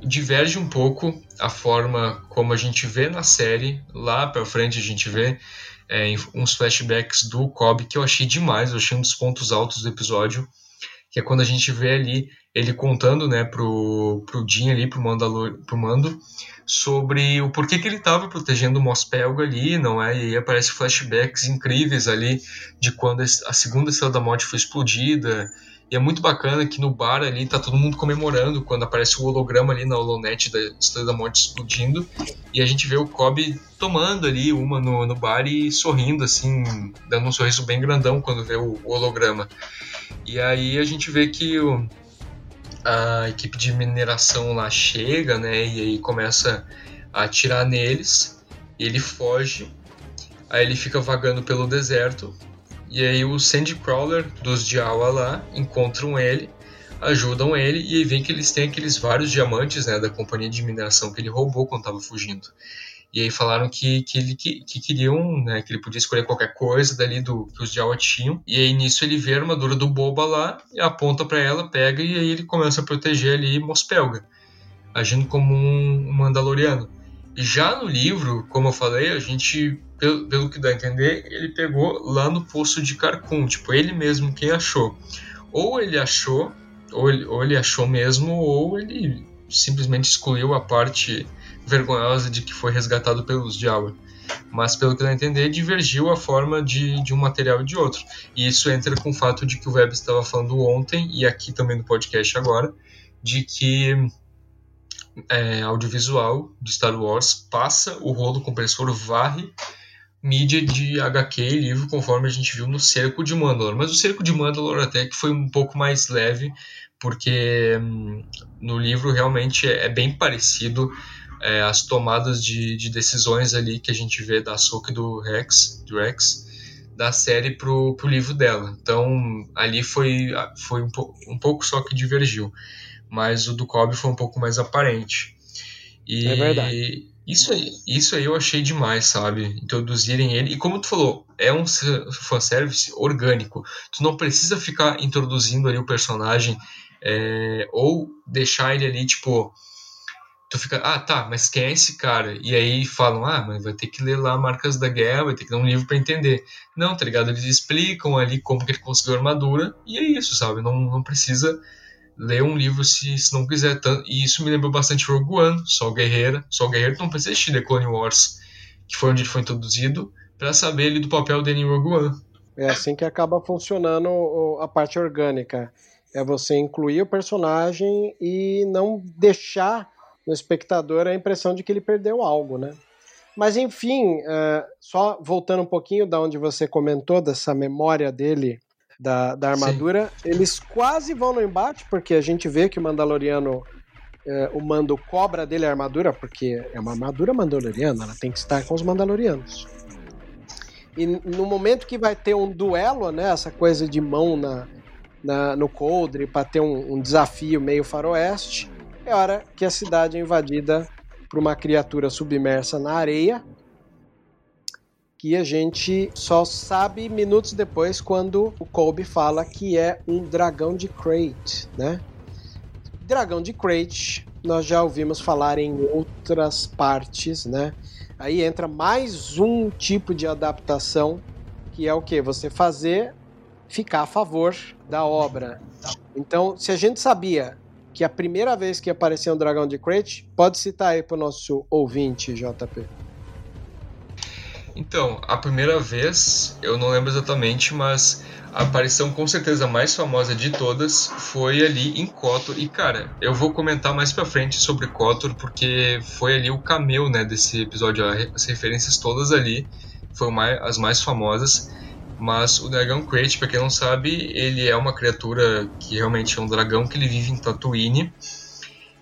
diverge um pouco a forma como a gente vê na série. Lá pra frente a gente vê é, uns flashbacks do Cobb que eu achei demais. Eu achei um dos pontos altos do episódio. Que é quando a gente vê ali ele contando, né, pro, pro Jin ali, pro, Mandalor, pro Mando, sobre o porquê que ele estava protegendo o Mospelga ali, não é? E aí aparece flashbacks incríveis ali de quando a segunda Estrela da Morte foi explodida E é muito bacana que no bar ali tá todo mundo comemorando quando aparece o holograma ali na holonet da Estrela da Morte explodindo. E a gente vê o Kobe tomando ali uma no, no bar e sorrindo, assim, dando um sorriso bem grandão quando vê o, o holograma. E aí a gente vê que o, a equipe de mineração lá chega, né? E aí começa a atirar neles. Ele foge. Aí ele fica vagando pelo deserto e aí os Sandcrawler dos Jawa lá encontram ele, ajudam ele e aí vem que eles têm aqueles vários diamantes né, da companhia de mineração que ele roubou quando estava fugindo. E aí falaram que, que, ele, que, que, queriam, né, que ele podia escolher qualquer coisa dali do que os Jawa tinham. E aí nisso ele vê a armadura do Boba lá, e aponta para ela, pega e aí ele começa a proteger ali Mospelga, agindo como um Mandaloriano. E já no livro, como eu falei, a gente pelo, pelo que dá a entender, ele pegou lá no poço de Carcum, tipo, ele mesmo quem achou. Ou ele achou, ou ele, ou ele achou mesmo, ou ele simplesmente excluiu a parte vergonhosa de que foi resgatado pelos Jawa. Mas, pelo que dá a entender, divergiu a forma de, de um material e de outro. E isso entra com o fato de que o Web estava falando ontem, e aqui também no podcast agora, de que é, audiovisual de Star Wars passa o rolo compressor, varre mídia de HQ e livro, conforme a gente viu no Cerco de Mandalor. Mas o Cerco de Mandalor até que foi um pouco mais leve, porque hum, no livro realmente é, é bem parecido é, as tomadas de, de, decisões ali que a gente vê da Soka e do Rex, do Rex da série pro, pro livro dela. Então ali foi, foi um, po, um pouco só que divergiu, mas o do Cobb foi um pouco mais aparente. E, é verdade. Isso aí, isso aí eu achei demais, sabe? Introduzirem ele. E como tu falou, é um fanservice orgânico. Tu não precisa ficar introduzindo ali o personagem é, ou deixar ele ali, tipo. Tu fica, ah, tá, mas quem é esse cara? E aí falam, ah, mas vai ter que ler lá Marcas da Guerra, vai ter que ler um livro para entender. Não, tá ligado? Eles explicam ali como que ele conseguiu a armadura, e é isso, sabe? Não, não precisa ler um livro se, se não quiser tanto. E isso me lembrou bastante Rogue One, Sol Guerreira. Sol Guerreiro não precisa assistir The Clone Wars, que foi onde ele foi introduzido, para saber ele do papel dele em Rogue One. É assim que acaba funcionando a parte orgânica. É você incluir o personagem e não deixar no espectador a impressão de que ele perdeu algo, né? Mas enfim, uh, só voltando um pouquinho da onde você comentou dessa memória dele da, da armadura. Sim. Eles quase vão no embate, porque a gente vê que o Mandaloriano, é, o Mando cobra dele a armadura, porque é uma armadura mandaloriana, ela tem que estar com os Mandalorianos. E no momento que vai ter um duelo, né, essa coisa de mão na, na no coldre para ter um, um desafio meio faroeste, é hora que a cidade é invadida por uma criatura submersa na areia que a gente só sabe minutos depois quando o Colby fala que é um dragão de Crate, né? Dragão de Crate, nós já ouvimos falar em outras partes, né? Aí entra mais um tipo de adaptação, que é o que? Você fazer ficar a favor da obra. Então, se a gente sabia que a primeira vez que apareceu um dragão de Crate, pode citar aí para o nosso ouvinte, JP. Então, a primeira vez, eu não lembro exatamente, mas a aparição com certeza mais famosa de todas foi ali em Kotor. E cara, eu vou comentar mais pra frente sobre Kotor, porque foi ali o cameo né, desse episódio, as referências todas ali foram as mais famosas. Mas o dragão Crate, pra quem não sabe, ele é uma criatura que realmente é um dragão que ele vive em Tatooine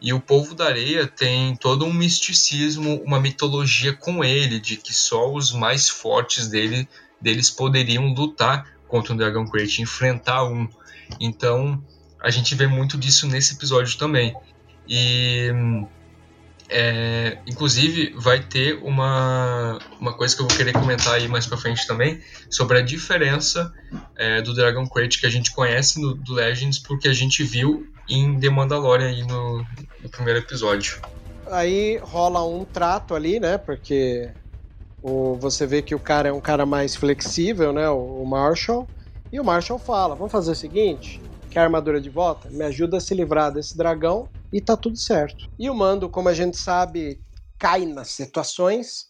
e o povo da areia tem todo um misticismo, uma mitologia com ele, de que só os mais fortes dele, deles poderiam lutar contra um dragão Crate, enfrentar um. Então a gente vê muito disso nesse episódio também. E é, inclusive vai ter uma, uma coisa que eu vou querer comentar aí mais pra frente também sobre a diferença é, do Dragon Crate que a gente conhece no, do Legends porque a gente viu em The Mandalorian aí no, no primeiro episódio. Aí rola um trato ali, né? Porque o, você vê que o cara é um cara mais flexível, né? O, o Marshall. E o Marshall fala: vamos fazer o seguinte: quer a armadura de volta? Me ajuda a se livrar desse dragão e tá tudo certo. E o Mando, como a gente sabe, cai nas situações.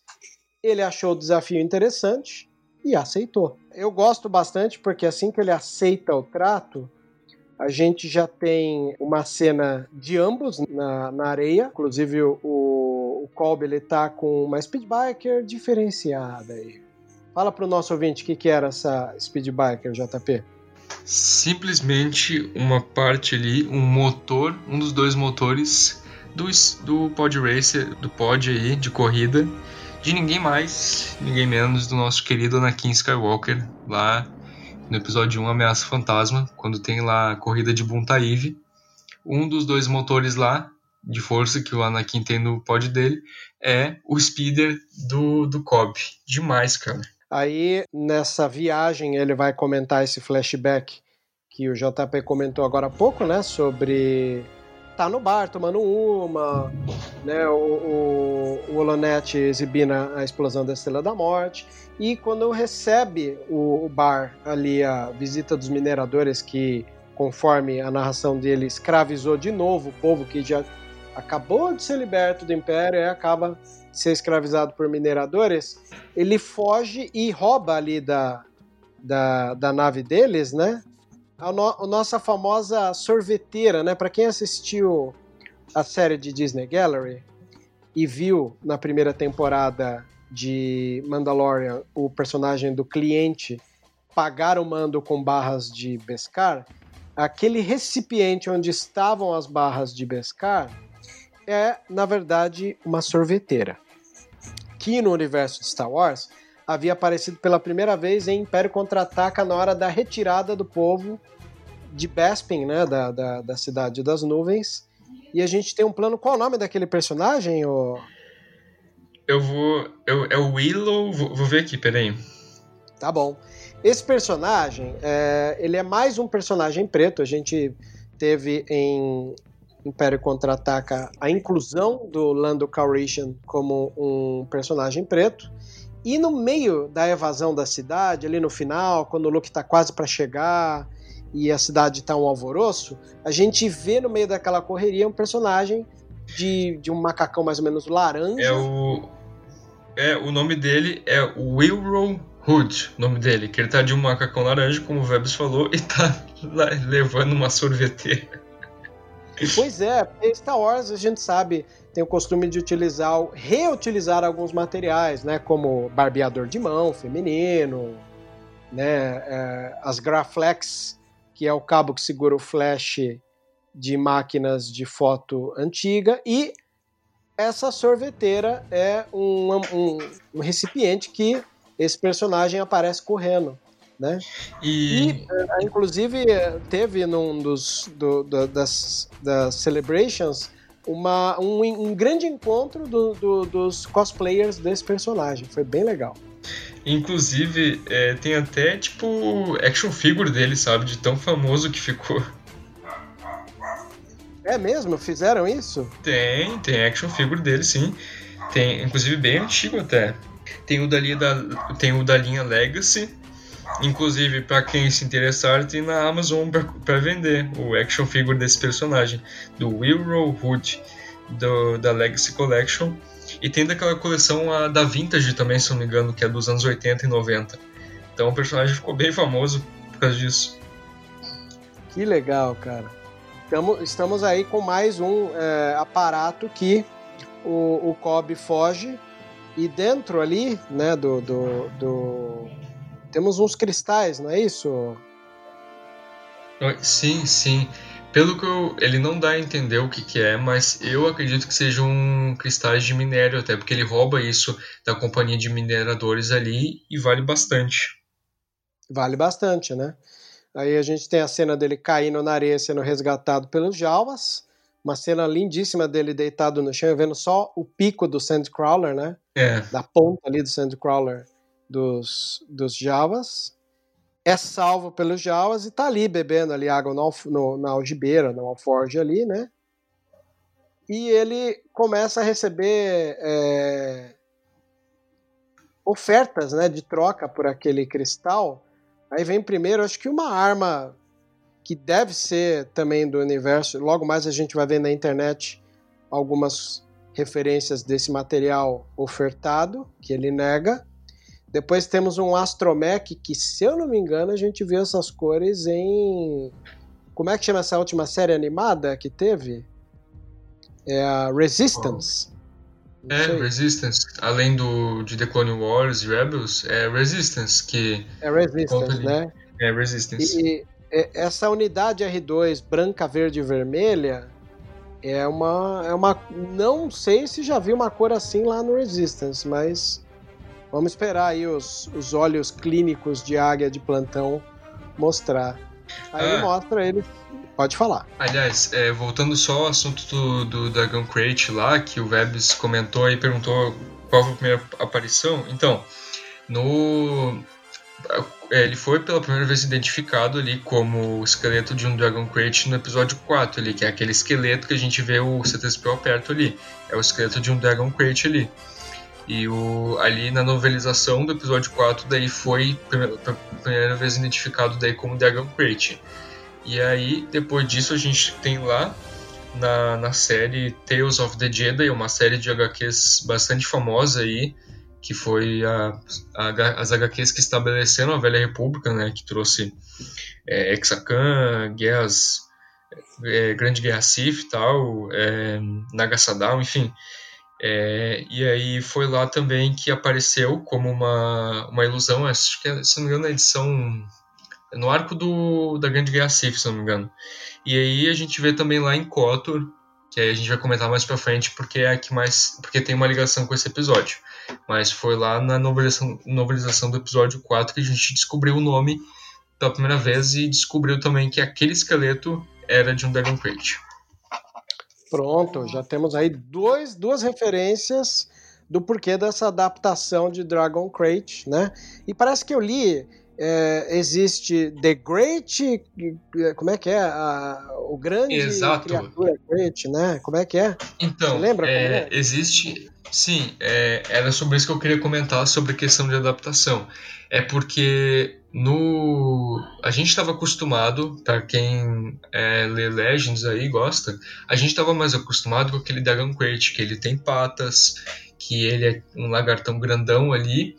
Ele achou o desafio interessante e aceitou. Eu gosto bastante porque assim que ele aceita o trato, a gente já tem uma cena de ambos na, na areia, inclusive o, o Colby ele tá com uma speedbiker diferenciada aí. Fala pro nosso ouvinte o que, que era essa speedbiker, JP. Simplesmente uma parte ali, um motor, um dos dois motores do, do Pod Racer, do Pod aí, de corrida, de ninguém mais, ninguém menos do nosso querido Anakin Skywalker, lá no episódio 1 Ameaça Fantasma, quando tem lá a corrida de Buntaíve. Um dos dois motores lá, de força que o Anakin tem no pod dele, é o speeder do, do Cobb. Demais, cara. Aí, nessa viagem, ele vai comentar esse flashback que o JP comentou agora há pouco, né? Sobre tá no bar tomando uma, né? O, o, o exibindo a explosão da Estrela da Morte. E quando recebe o, o bar ali a visita dos mineradores que, conforme a narração dele, escravizou de novo o povo que já acabou de ser liberto do Império e acaba ser escravizado por mineradores, ele foge e rouba ali da, da, da nave deles, né? a, no, a nossa famosa sorveteira, né? Para quem assistiu a série de Disney Gallery e viu na primeira temporada de Mandalorian o personagem do cliente pagar o mando com barras de Beskar, aquele recipiente onde estavam as barras de Beskar é, na verdade, uma sorveteira. Que no universo de Star Wars havia aparecido pela primeira vez em Império Contra-Ataca na hora da retirada do povo de Bespin, né, da, da, da, Cidade das Nuvens. E a gente tem um plano. Qual o nome daquele personagem? O... Eu vou. Eu, é o Willow. Vou, vou ver aqui, peraí. Tá bom. Esse personagem, é, ele é mais um personagem preto. A gente teve em Império Contra-Ataca a inclusão do Lando Calrissian como um personagem preto. E no meio da evasão da cidade, ali no final, quando o Luke está quase para chegar e a cidade está um alvoroço, a gente vê no meio daquela correria um personagem de, de um macacão mais ou menos laranja. É o. É, o nome dele é Wilrow Hood, nome dele, que ele tá de um macacão laranja, como o Vebs falou, e tá levando uma sorveteira. Pois é, Star Wars a gente sabe tem o costume de utilizar, reutilizar alguns materiais, né, como barbeador de mão feminino, né, é, as Graflex, que é o cabo que segura o flash de máquinas de foto antiga, e essa sorveteira é um, um, um recipiente que esse personagem aparece correndo. Né? E... e é, inclusive teve num dos do, do, das, das celebrations uma, um, um grande encontro do, do, dos cosplayers desse personagem. Foi bem legal. Inclusive, é, tem até, tipo, action figure dele, sabe? De tão famoso que ficou. É mesmo? Fizeram isso? Tem, tem action figure dele, sim. Tem, inclusive, bem antigo até. Tem o da linha, da, tem o da linha Legacy. Inclusive, para quem se interessar, tem na Amazon para vender o action figure desse personagem, do Will Hood, do, da Legacy Collection. E tem daquela coleção a, da Vintage também, se não me engano, que é dos anos 80 e 90. Então o personagem ficou bem famoso por causa disso. Que legal, cara. Tamo, estamos aí com mais um é, aparato que o, o Cobb foge e dentro ali, né, do, do, do, Temos uns cristais, não é isso? Sim, sim. Pelo que eu, ele não dá a entender o que, que é, mas eu acredito que sejam cristais de minério, até porque ele rouba isso da companhia de mineradores ali e vale bastante. Vale bastante, né? Aí a gente tem a cena dele caindo na areia sendo resgatado pelos Javas. Uma cena lindíssima dele deitado no chão, vendo só o pico do Sandcrawler, né? É. Da ponta ali do Sandcrawler dos, dos Javas é salvo pelos Jawas e tá ali bebendo ali água no, no, na algibeira, no alforge ali, né? E ele começa a receber é, ofertas né, de troca por aquele cristal. Aí vem primeiro, acho que uma arma que deve ser também do universo. Logo mais a gente vai ver na internet algumas referências desse material ofertado, que ele nega. Depois temos um Astromech, que se eu não me engano, a gente viu essas cores em Como é que chama essa última série animada que teve? É a Resistance. É, Resistance. Além do, de The Clone Wars e Rebels, é Resistance que. É Resistance, né? É Resistance. E, e essa unidade R2 branca, verde e vermelha é uma, é uma. Não sei se já vi uma cor assim lá no Resistance, mas vamos esperar aí os, os olhos clínicos de águia de plantão mostrar. Aí ah. mostra ele. Pode falar. Aliás, é, voltando só ao assunto do, do Dragon Crate lá, que o Vebs comentou e perguntou qual foi a primeira aparição. Então, no. É, ele foi pela primeira vez identificado ali como o esqueleto de um Dragon Crate no episódio 4 ali, que é aquele esqueleto que a gente vê o C3PO perto ali. É o esqueleto de um Dragon Crate ali. E o, ali na novelização do episódio 4 daí foi pela primeira vez identificado daí como Dragon Crate. E aí depois disso a gente tem lá na, na série Tales of the Jedi, uma série de HQs bastante famosa aí, que foi a, a, as HQs que estabeleceram a Velha República, né, que trouxe é, Exacan, guerras, é, Grande Guerra Sith e tal, é, Nagasadao, enfim, é, e aí foi lá também que apareceu como uma, uma ilusão, acho que se não me engano na edição no arco do, da Grande Guerra Sith, se não me engano. E aí a gente vê também lá em Kotor, que aí a gente vai comentar mais pra frente porque é a que mais porque tem uma ligação com esse episódio. Mas foi lá na novelização, novelização do episódio 4 que a gente descobriu o nome pela primeira vez e descobriu também que aquele esqueleto era de um Dragon Crate. Pronto, já temos aí dois, duas referências do porquê dessa adaptação de Dragon Crate, né? E parece que eu li, é, existe The Great, como é que é? A, o grande Exato. criatura Great, né? Como é que é? Então, Você lembra é, é? existe... Sim, é, era sobre isso que eu queria comentar, sobre a questão de adaptação. É porque no a gente estava acostumado para quem é, lê Legends aí gosta a gente estava mais acostumado com aquele Dragon Crate que ele tem patas que ele é um lagartão grandão ali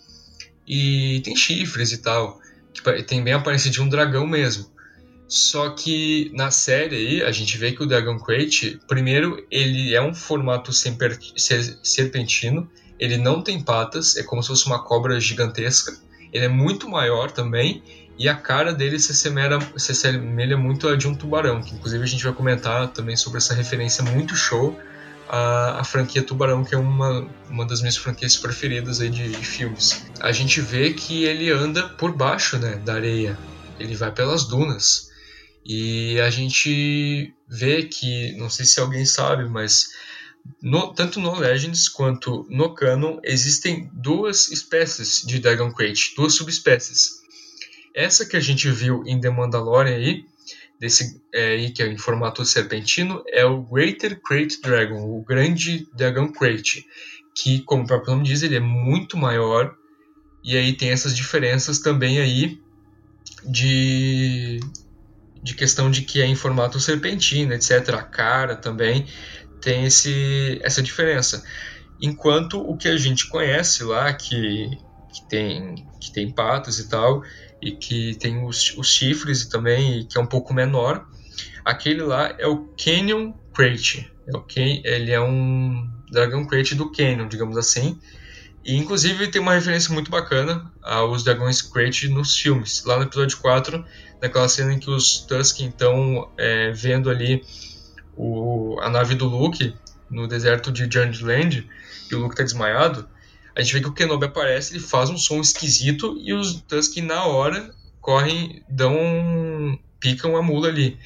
e tem chifres e tal que tem bem a aparência de um dragão mesmo só que na série aí a gente vê que o Dragon Crate primeiro ele é um formato serpentino ele não tem patas é como se fosse uma cobra gigantesca ele é muito maior também e a cara dele se assemelha, se assemelha muito a de um tubarão, que inclusive a gente vai comentar também sobre essa referência muito show à, franquia Tubarão, que é uma, uma das minhas franquias preferidas aí de, de filmes. A gente vê que ele anda por baixo né, da areia, ele vai pelas dunas. E a gente vê que, não sei se alguém sabe, mas no, tanto no Legends quanto no Canon existem duas espécies de Dragon Crate, duas subespécies. Essa que a gente viu em The Mandalorian aí, desse é, aí que é em formato serpentino, é o Greater Crate Dragon, o grande Dragon Crate, que como o próprio nome diz, ele é muito maior e aí tem essas diferenças também aí de de questão de que é em formato serpentino, etc. A cara também tem esse, essa diferença. Enquanto o que a gente conhece lá, que, que, tem, que tem patas e tal, e que tem os, os chifres e também, que é um pouco menor, aquele lá é o Canyon Crate. É o, ele é um Dragon Crate do Canyon, digamos assim. E inclusive tem uma referência muito bacana aos Dragões Crate nos filmes. Lá no episódio 4, naquela cena em que os Tusken estão é, vendo ali o, a nave do Luke no deserto de Land e o Luke tá desmaiado, a gente vê que o Kenobi aparece, ele faz um som esquisito e os Tusken na hora correm, dão picam a mula ali.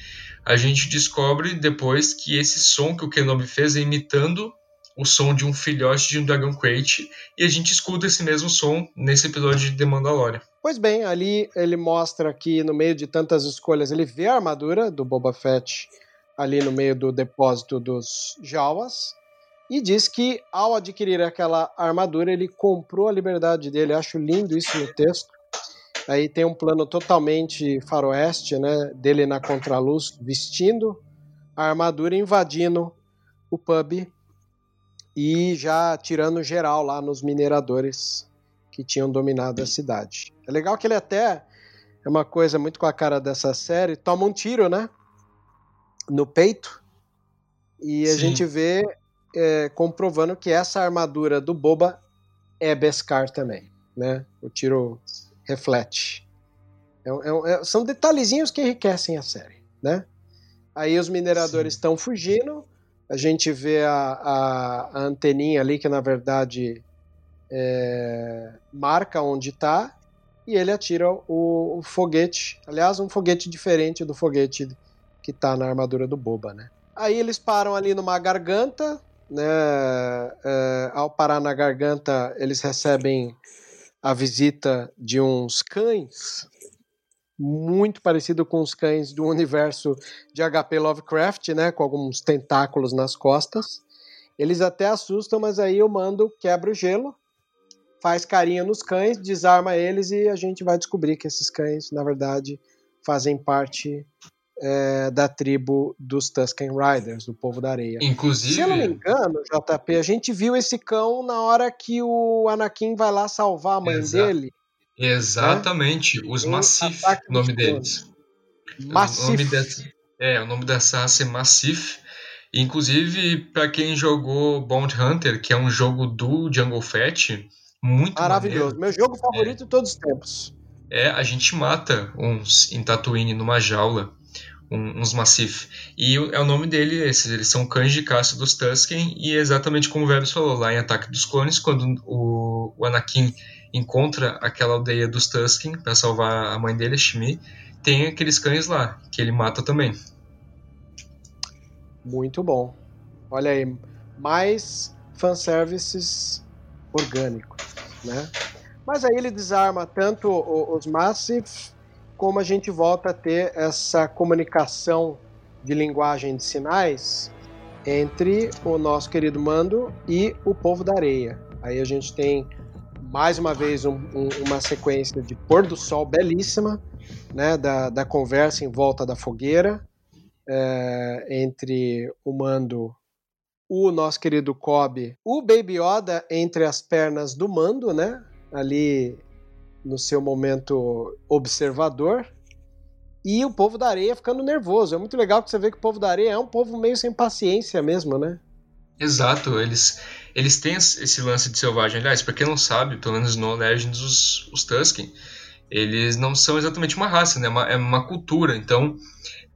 A gente descobre depois que esse som que o Kenobi fez é imitando o som de um filhote de um Dragon Crate e a gente escuta esse mesmo som nesse episódio de The Mandalorian. Pois bem, ali ele mostra que no meio de tantas escolhas ele vê a armadura do Boba Fett ali no meio do depósito dos Jawas e diz que ao adquirir aquela armadura ele comprou a liberdade dele. Acho lindo isso no texto. Aí tem um plano totalmente faroeste, né, dele na contraluz vestindo a armadura, invadindo o pub e já tirando geral lá nos mineradores que tinham dominado a cidade. É legal que ele até é uma coisa muito com a cara dessa série, toma um tiro, né? no peito. E a Sim. gente vê é, comprovando que essa armadura do Boba é Beskar também, né? O tiro reflete. É, é, é, são detalhezinhos que enriquecem a série, né? Aí os mineradores estão fugindo, a gente vê a, a, a, anteninha ali que na verdade é, marca onde está e ele atira o, o, foguete. Aliás, um foguete diferente do foguete que está na armadura do Boba, né? Aí eles param ali numa garganta, né? É, ao parar na garganta, eles recebem a visita de uns cães muito parecido com os cães do universo de HP Lovecraft, né, com alguns tentáculos nas costas. Eles até assustam, mas aí o mando quebra o gelo, faz carinho nos cães, desarma eles e a gente vai descobrir que esses cães, na verdade, fazem parte é, da tribo dos Tusken Riders, do povo da areia. Inclusive. Se eu não me engano, JP, a gente viu esse cão na hora que o Anakin vai lá salvar a mãe Exato. dele. Exatamente, né? os Massif, o nome deles. Massif. O nome dessa, é, o nome dessa raça é Massif. Inclusive, para quem jogou Bounty Hunter, que é um jogo do Jungle Fett, muito maravilhoso. Maneiro. Meu jogo favorito é, de todos os tempos. É, a gente mata uns em Tatooine numa jaula, um, uns Massif. E é o nome dele, esses, eles são cães de caça dos Tusken, e é exatamente como o Vebs falou lá em Ataque dos Clones, quando o, o Anakin encontra aquela aldeia dos Tusken para salvar a mãe dele, a Shmi, tem aqueles cães lá, que ele mata também. Muito bom. Olha aí, mais fanservices orgânicos, né? Mas aí ele desarma tanto os Massif, como a gente volta a ter essa comunicação de linguagem de sinais entre o nosso querido Mando e o povo da areia. Aí a gente tem mais uma vez um, um, uma sequência de pôr do sol belíssima, né, da, da conversa em volta da fogueira é, entre o Mando, o nosso querido Cobb, o Baby Yoda entre as pernas do Mando, né, ali no seu momento observador, e o povo da areia ficando nervoso. É muito legal que você vê que o povo da areia é um povo meio sem paciência mesmo, né? Exato, eles, eles têm esse lance de selvagem. Aliás, para quem não sabe, pelo menos no Legends, os, os Tusken, eles não são exatamente uma raça, né? É uma, é uma cultura. Então,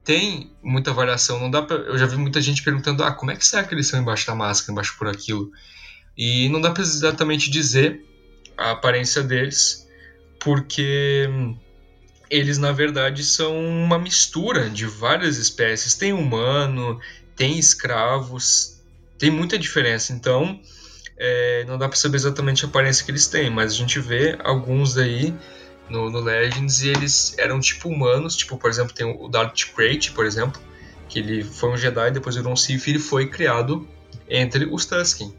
tem muita variação. Não dá pra, eu já vi muita gente perguntando: ah, como é que será que eles são embaixo da máscara, embaixo por aquilo? E não dá para exatamente dizer a aparência deles, porque eles na verdade são uma mistura de várias espécies. Tem humano, tem escravos, tem muita diferença. Então, é, não dá para saber exatamente a aparência que eles têm, mas a gente vê alguns aí no, no, Legends e eles eram tipo humanos, tipo, por exemplo, tem o Darth Krayt, por exemplo, que ele foi um Jedi, depois virou um Sith e ele foi criado entre os Tusken.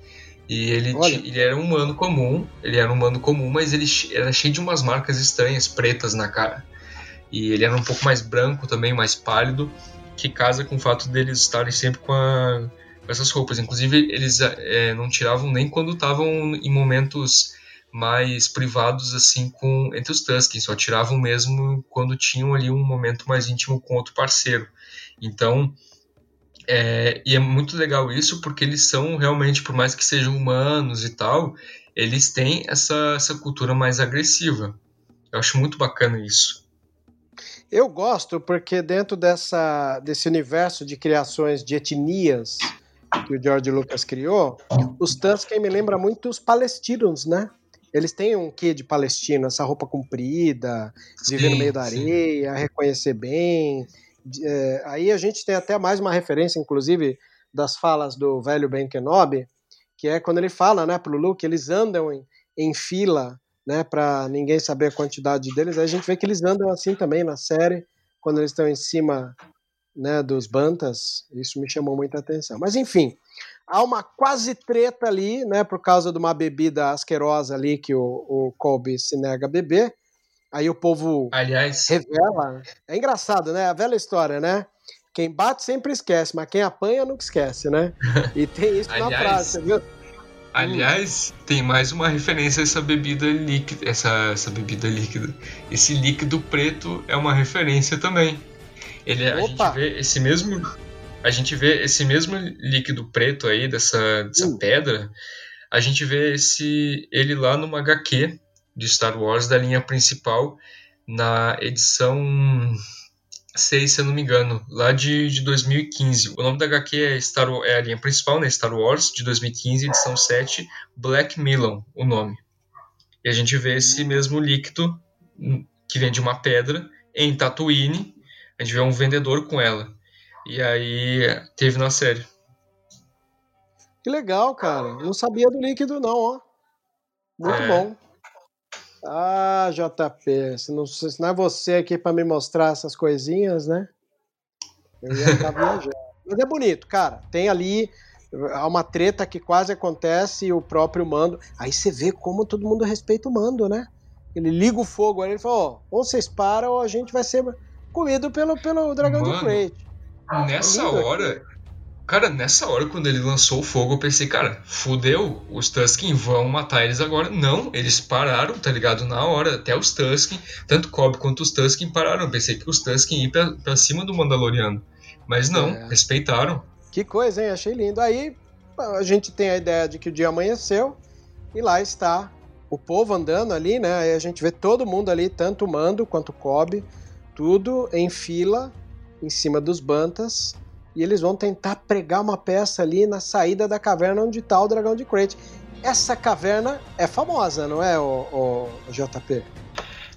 E ele, ele era um humano comum, ele era um humano comum, mas ele era cheio de umas marcas estranhas, pretas na cara. E ele era um pouco mais branco também, mais pálido, que casa com o fato deles estarem sempre com, a, essas roupas. Inclusive, eles é, não tiravam nem quando estavam em momentos mais privados assim com entre os Tusken, só tiravam mesmo quando tinham ali um momento mais íntimo com outro parceiro. Então, é, e é muito legal isso porque eles são realmente, por mais que sejam humanos e tal, eles têm essa, essa cultura mais agressiva. Eu acho muito bacana isso. Eu gosto porque dentro dessa, desse universo de criações de etnias que o George Lucas criou, os Tusken me lembra muito os palestinos, né? Eles têm um quê de palestino, essa roupa comprida, viver no meio da areia, sim. reconhecer bem. É, aí a gente tem até mais uma referência, inclusive, das falas do velho Ben Kenobi, que é quando ele fala, né, pro Luke, eles andam em, em fila, né, para ninguém saber a quantidade deles. Aí a gente vê que eles andam assim também na série, quando eles estão em cima, né, dos bantas. Isso me chamou muita atenção. Mas enfim, há uma quase treta ali, né, por causa de uma bebida asquerosa ali que o, o Colby se nega a beber. Aí o povo Aliás, revela. É engraçado, né? A velha história, né? Quem bate sempre esquece, mas quem apanha nunca esquece, né? E tem isso Aliás, na frase, viu? Aliás, hum. tem mais uma referência a essa bebida líquida, essa, essa bebida líquida. Esse líquido preto é uma referência também. Ele, a gente vê esse mesmo a gente vê esse mesmo líquido preto aí, dessa, dessa uh. pedra, a gente vê esse ele lá numa HQ de Star Wars da linha principal, na edição 6, se eu não me engano, lá de, de 2015. O nome da HQ é, Star, é a linha principal, né? Star Wars, de 2015, edição 7, Black Milon, o nome. E a gente vê esse mesmo líquido que vem de uma pedra em Tatooine. A gente vê um vendedor com ela. E aí teve na série. Que legal, cara. Não sabia do líquido, não, ó. Muito é. bom. Ah, JP, se não, se não é você aqui para me mostrar essas coisinhas, né? Eu ia ficar viajando. Mas é bonito, cara. Tem ali uma treta que quase acontece e o próprio mando. Aí você vê como todo mundo respeita o mando, né? Ele liga o fogo aí, ele fala: ó, ou vocês param ou a gente vai ser comido pelo, pelo dragão Mano, de Crate. Nessa é hora, aqui. Cara, nessa hora, quando ele lançou o fogo, eu pensei, cara, fudeu, os Tusken vão matar eles agora. Não, eles pararam, tá ligado? Na hora, até os Tusken, tanto Cobb quanto os Tusken pararam. Eu pensei que os Tusken iam pra, pra cima do Mandaloriano. Mas não, é. respeitaram. Que coisa, hein? Achei lindo. Aí a gente tem a ideia de que o dia amanheceu e lá está o povo andando ali, né? Aí a gente vê todo mundo ali, tanto o Mando quanto o Cobb, tudo em fila em cima dos Bantas e eles vão tentar pregar uma peça ali na saída da caverna onde está o dragão de Crate. Essa caverna é famosa, não é, o, o JP?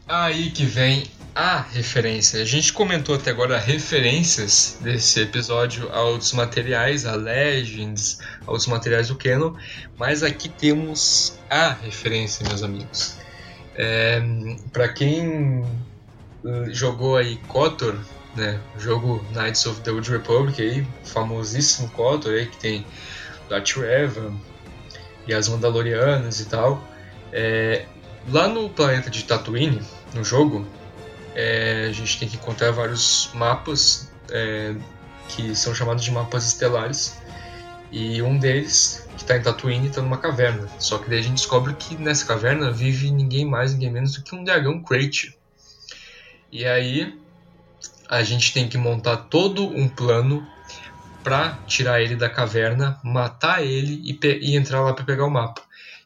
Aí que vem a referência. A gente comentou até agora referências desse episódio a outros materiais, a Legends, a outros materiais do Canon, mas aqui temos a referência, meus amigos. É, Para quem jogou aí KOTOR, né? O jogo Knights of the Old Republic aí, famosíssimo KOTOR aí, que tem Darth Revan e as Mandalorianas e tal. É, lá no planeta de Tatooine, no jogo, é, a gente tem que encontrar vários mapas é, que são chamados de mapas estelares. E um deles, que está em Tatooine, está numa caverna. Só que daí a gente descobre que nessa caverna vive ninguém mais, ninguém menos do que um dragão Crate. E aí a gente tem que montar todo um plano para tirar ele da caverna, matar ele e, e entrar lá para pegar o mapa.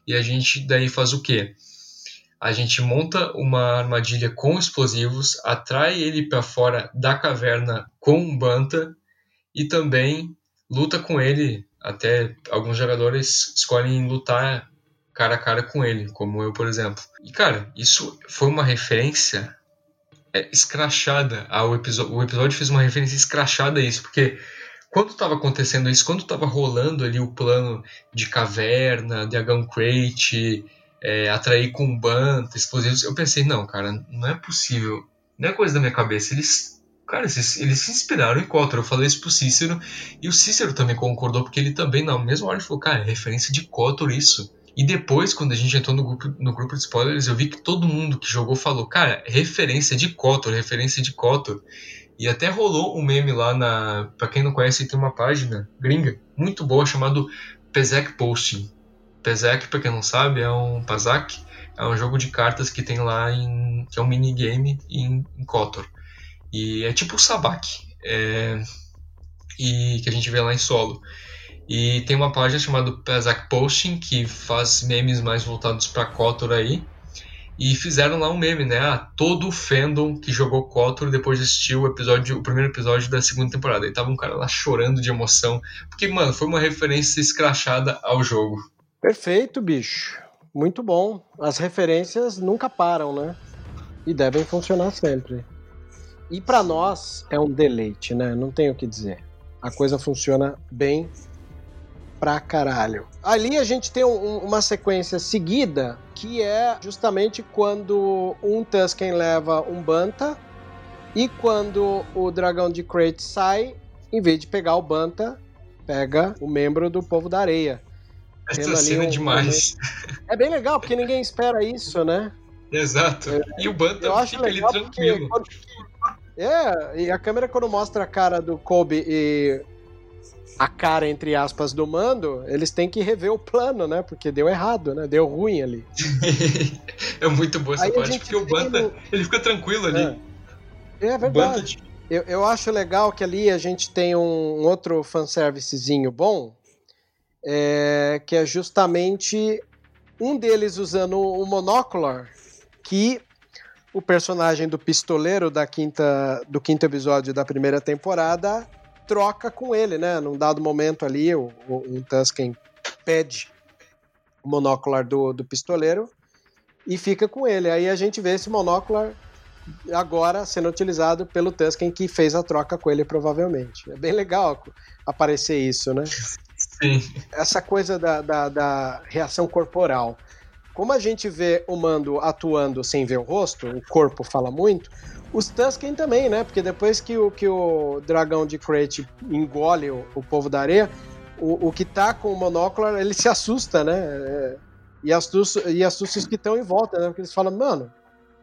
E a gente daí faz o quê? A gente monta uma armadilha com explosivos, atrai ele para fora da caverna com um banta e também luta com ele. Até alguns jogadores escolhem lutar cara a cara com ele, como eu, por exemplo. E cara, isso foi uma referência é, escrachada ao episódio. O episódio fez uma referência escrachada a isso, porque quando estava acontecendo isso, quando estava rolando ali o plano de caverna, de Agon Crate, é, atrair com explosivos, eu pensei, não, cara, não é possível. Não é coisa da minha cabeça. Eles. Cara, eles, eles se inspiraram em Kotor. Eu falei isso pro Cícero. E o Cícero também concordou, porque ele também, na mesma hora, falou: Cara, é referência de Kotor isso. E depois, quando a gente entrou no grupo, no grupo de spoilers, eu vi que todo mundo que jogou falou, cara, referência de Kotor, referência de Kotor. E até rolou um meme lá na. Pra quem não conhece, tem uma página gringa muito boa chamado Pezek Posting. Pezek, pra quem não sabe, é um Pazak, é um jogo de cartas que tem lá em. que é um minigame em, em Kotor. E é tipo o Sabak. É, e que a gente vê lá em solo. E tem uma página chamada Pezak Posting, que faz memes mais voltados para KOTOR aí. E fizeram lá um meme, né? Ah, todo o fandom que jogou KOTOR depois de assistir o episódio, o primeiro episódio da segunda temporada. E tava um cara lá chorando de emoção. Porque, mano, foi uma referência escrachada ao jogo. Perfeito, bicho. Muito bom. As referências nunca param, né? E devem funcionar sempre. E para nós é um deleite, né? Não tenho o que dizer. A coisa funciona bem pra caralho. Ali a gente tem um, uma sequência seguida que é justamente quando um Tusken leva um Banta e quando o dragão de Crate sai, em vez de pegar o Banta, pega o membro do povo da areia. Essa cena um, é demais. Um... É bem legal, porque ninguém espera isso, né? Exato. É, e o Banta fica ali tranquilo. É, e a câmera quando mostra a cara do Kobe e a cara, entre aspas, do mando, eles têm que rever o plano, né? Porque deu errado, né? Deu ruim ali. é muito boa essa Aí parte, porque o Banta, no... ele fica tranquilo ali. É, é verdade. Eu, eu acho legal que ali a gente tem um outro fanservicezinho bom, é, que é justamente um deles usando o Monocular, que o personagem do pistoleiro da quinta, do quinto episódio da primeira temporada troca com ele, né? Num dado momento ali, o, o, um Tusken pede o monocular do, do pistoleiro e fica com ele. Aí a gente vê esse monocular agora sendo utilizado pelo Tusken que fez a troca com ele provavelmente. É bem legal aparecer isso, né? Sim. Essa coisa da, da, da reação corporal. Como a gente vê o Mando atuando sem ver o rosto, o corpo fala muito, os Tusken também, né? Porque depois que o, que o dragão de Crate engole o, o povo da areia, o, o que tá com o monóculo, ele se assusta, né? É, e assusta, e assusta os que estão em volta, né? Porque eles falam, mano,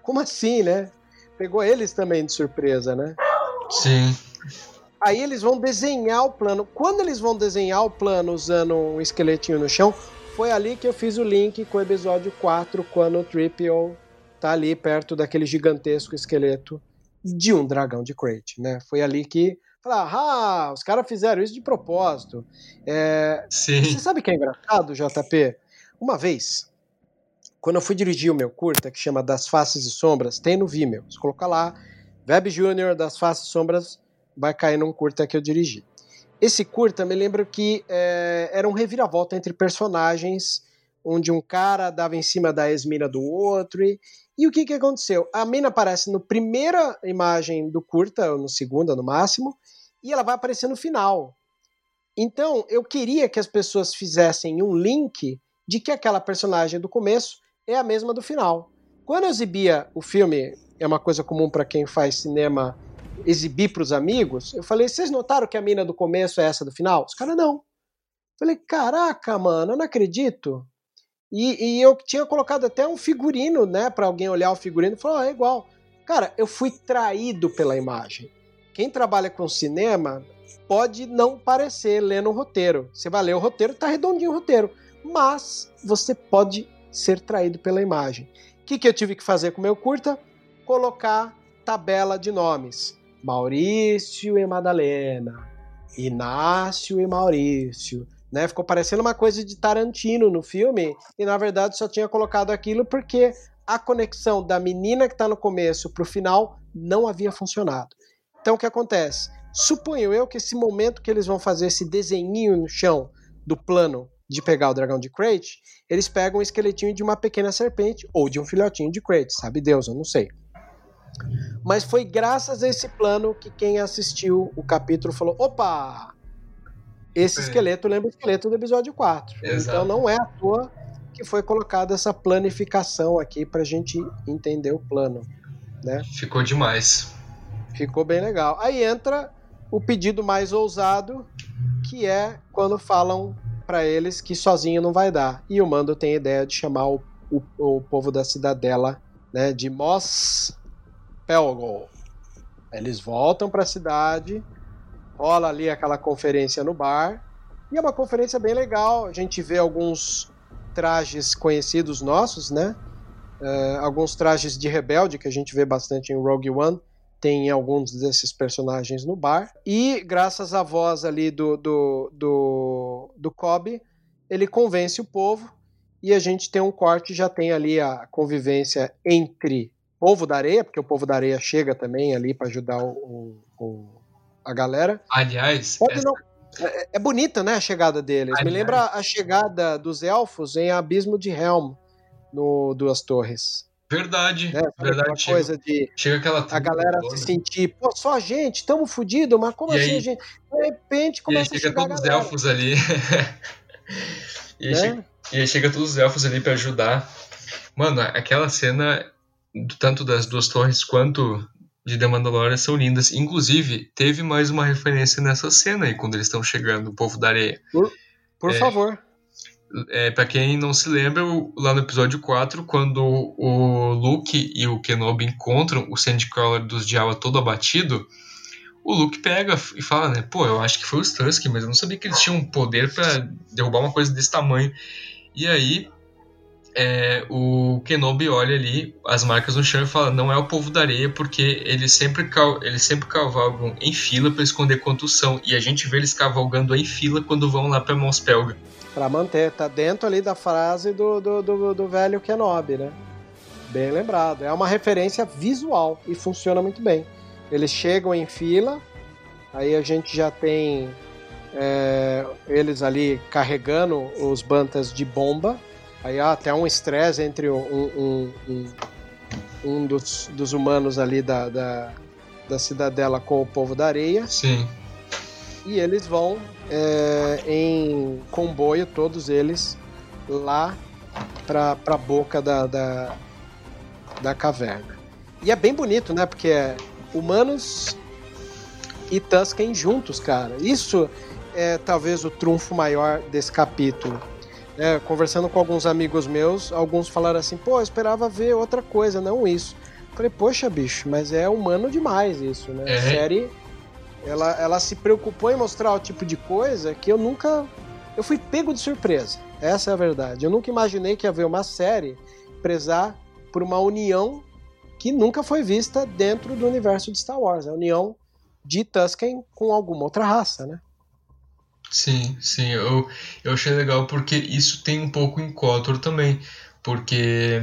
como assim, né? Pegou eles também de surpresa, né? Sim. Aí eles vão desenhar o plano. Quando eles vão desenhar o plano usando um esqueletinho no chão, foi ali que eu fiz o link com o episódio 4, quando o Triple tá ali perto daquele gigantesco esqueleto de um dragão de Crate, né? Foi ali que falar, ah, os caras fizeram isso de propósito. É... Sim. Você sabe que é engraçado, JP? Uma vez, quando eu fui dirigir o meu curta, que chama Das Faces e Sombras, tem no Vimeo. Você coloca lá, Web Junior Das Faces e Sombras, vai cair num curta que eu dirigi. Esse curta me lembro que é, era um reviravolta entre personagens, onde um cara dava em cima da ex-mina do outro, e, e o que, que aconteceu? A mina aparece na primeira imagem do curta, ou no segunda no máximo, e ela vai aparecer no final. Então, eu queria que as pessoas fizessem um link de que aquela personagem do começo é a mesma do final. Quando eu exibia o filme, é uma coisa comum para quem faz cinema exibir para os amigos, eu falei: vocês notaram que a mina do começo é essa do final? Os caras não. Eu falei: caraca, mano, eu não acredito. E, e, eu tinha colocado até um figurino, né, para alguém olhar o figurino e falar: oh, é igual. Cara, eu fui traído pela imagem. Quem trabalha com cinema pode não parecer lendo o roteiro. Você vai ler o roteiro, tá redondinho o roteiro. Mas você pode ser traído pela imagem. O que, que eu tive que fazer com o meu curta? Colocar tabela de nomes. Maurício e Madalena, Inácio e Maurício. Né? Ficou parecendo uma coisa de Tarantino no filme, e na verdade só tinha colocado aquilo porque a conexão da menina que está no começo para o final não havia funcionado. Então o que acontece? Suponho eu que esse momento que eles vão fazer esse desenho no chão do plano de pegar o dragão de Crate, eles pegam um esqueletinho de uma pequena serpente ou de um filhotinho de Crate, sabe Deus, eu não sei. Mas foi graças a esse plano que quem assistiu o capítulo falou: opa! Esse esqueleto lembra o esqueleto do episódio 4. Exato. Então não é à toa que foi colocada essa planificação aqui pra gente entender o plano. Né? Ficou demais. Ficou bem legal. Aí entra o pedido mais ousado, que é quando falam para eles que sozinho não vai dar. E o Mando tem a ideia de chamar o, o, o povo da cidadela né, de Mos Pelgol. Eles voltam para a cidade, rola ali aquela conferência no bar, e é uma conferência bem legal. A gente vê alguns trajes conhecidos nossos, né? Uh, alguns trajes de rebelde que a gente vê bastante em Rogue One tem alguns desses personagens no bar. E graças à voz ali do, do, do, do Cobb, ele convence o povo e a gente tem um corte, já tem ali a convivência entre povo da areia, porque o povo da areia chega também ali para ajudar o, o, a galera. Aliás, essa... não, é, é, bonita, né, a chegada deles. Aliás. Me lembra a chegada dos elfos em Abismo de Helm no Duas Torres. Verdade, né? verdade. Chega, coisa de chega aquela a galera toda. se sentir, pô, só a gente, estamos fodidos, mas como e assim aí, gente? De repente começa e aí chega a todos os elfos ali. e, aí né? chega, e aí chega todos os elfos ali para ajudar. Mano, aquela cena tanto das duas torres quanto de The Mandalorian são lindas. Inclusive, teve mais uma referência nessa cena aí, quando eles estão chegando, o povo da areia. Por, por é, favor. É, para quem não se lembra, lá no episódio 4, quando o Luke e o Kenobi encontram o Sandcrawler dos Jawa todo abatido, o Luke pega e fala, né, pô, eu acho que foi os Tusk, mas eu não sabia que eles tinham poder para derrubar uma coisa desse tamanho. E aí é, o Kenobi olha ali as marcas no chão e fala: não é o povo da areia, porque eles sempre, eles sempre cavalgam em fila para esconder quantos são. E a gente vê eles cavalgando em fila quando vão lá para Mospelga. Para manter, tá dentro ali da frase do, do, do, do velho Kenobi, né? Bem lembrado. É uma referência visual e funciona muito bem. Eles chegam em fila, aí a gente já tem é, eles ali carregando os bantas de bomba Aí há até um estresse entre um, um, um, um dos, dos, humanos ali da, da, da, cidadela com o povo da areia. Sim. E eles vão é, em comboio, todos eles, lá para a boca da, da, da caverna. E é bem bonito, né? Porque é humanos e Tusken juntos, cara. Isso é talvez o trunfo maior desse capítulo é, conversando com alguns amigos meus, alguns falaram assim, pô, eu esperava ver outra coisa, não isso. Falei, poxa, bicho, mas é humano demais isso, né? É. A série, ela, ela se preocupou em mostrar o tipo de coisa que eu nunca... Eu fui pego de surpresa, essa é a verdade. Eu nunca imaginei que ia haver uma série prezar por uma união que nunca foi vista dentro do universo de Star Wars. A união de Tusken com alguma outra raça, né? Sim, sim, eu, eu achei legal porque isso tem um pouco em Kotor também, porque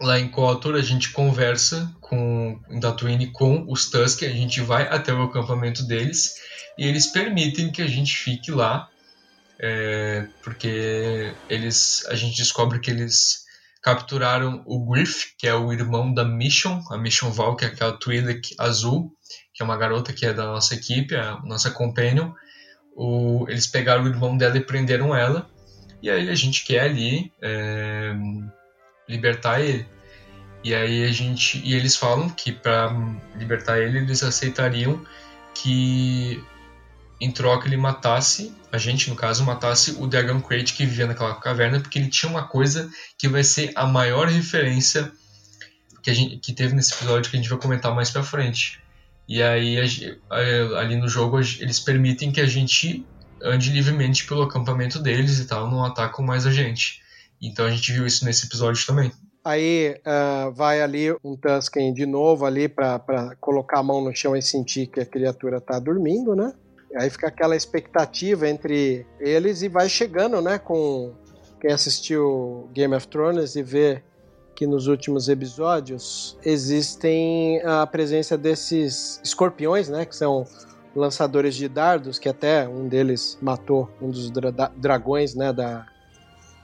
lá em Kotor a gente conversa com em com os Tusk, a gente vai até o acampamento deles e eles permitem que a gente fique lá, é, porque eles a gente descobre que eles capturaram o Griff, que é o irmão da Mission, a Mission Val, que é aquela Twi'lek azul, que é uma garota que é da nossa equipe, a nossa companion, o, eles pegaram o irmão dela e prenderam ela. E aí a gente quer ali é, libertar ele. E aí a gente e eles falam que para libertar ele eles aceitariam que em troca ele matasse a gente no caso matasse o Dragon Crate que vivia naquela caverna porque ele tinha uma coisa que vai ser a maior referência que a gente que teve nesse episódio que a gente vai comentar mais para frente e aí, ali no jogo, eles permitem que a gente ande livremente pelo acampamento deles e tal, não atacam mais a gente. Então a gente viu isso nesse episódio também. Aí uh, vai ali um Tusken de novo ali para colocar a mão no chão e sentir que a criatura tá dormindo, né? Aí fica aquela expectativa entre eles e vai chegando, né? Com quem assistiu Game of Thrones e vê nos últimos episódios existem a presença desses escorpiões, né, que são lançadores de dardos, que até um deles matou um dos dra dragões, né, da,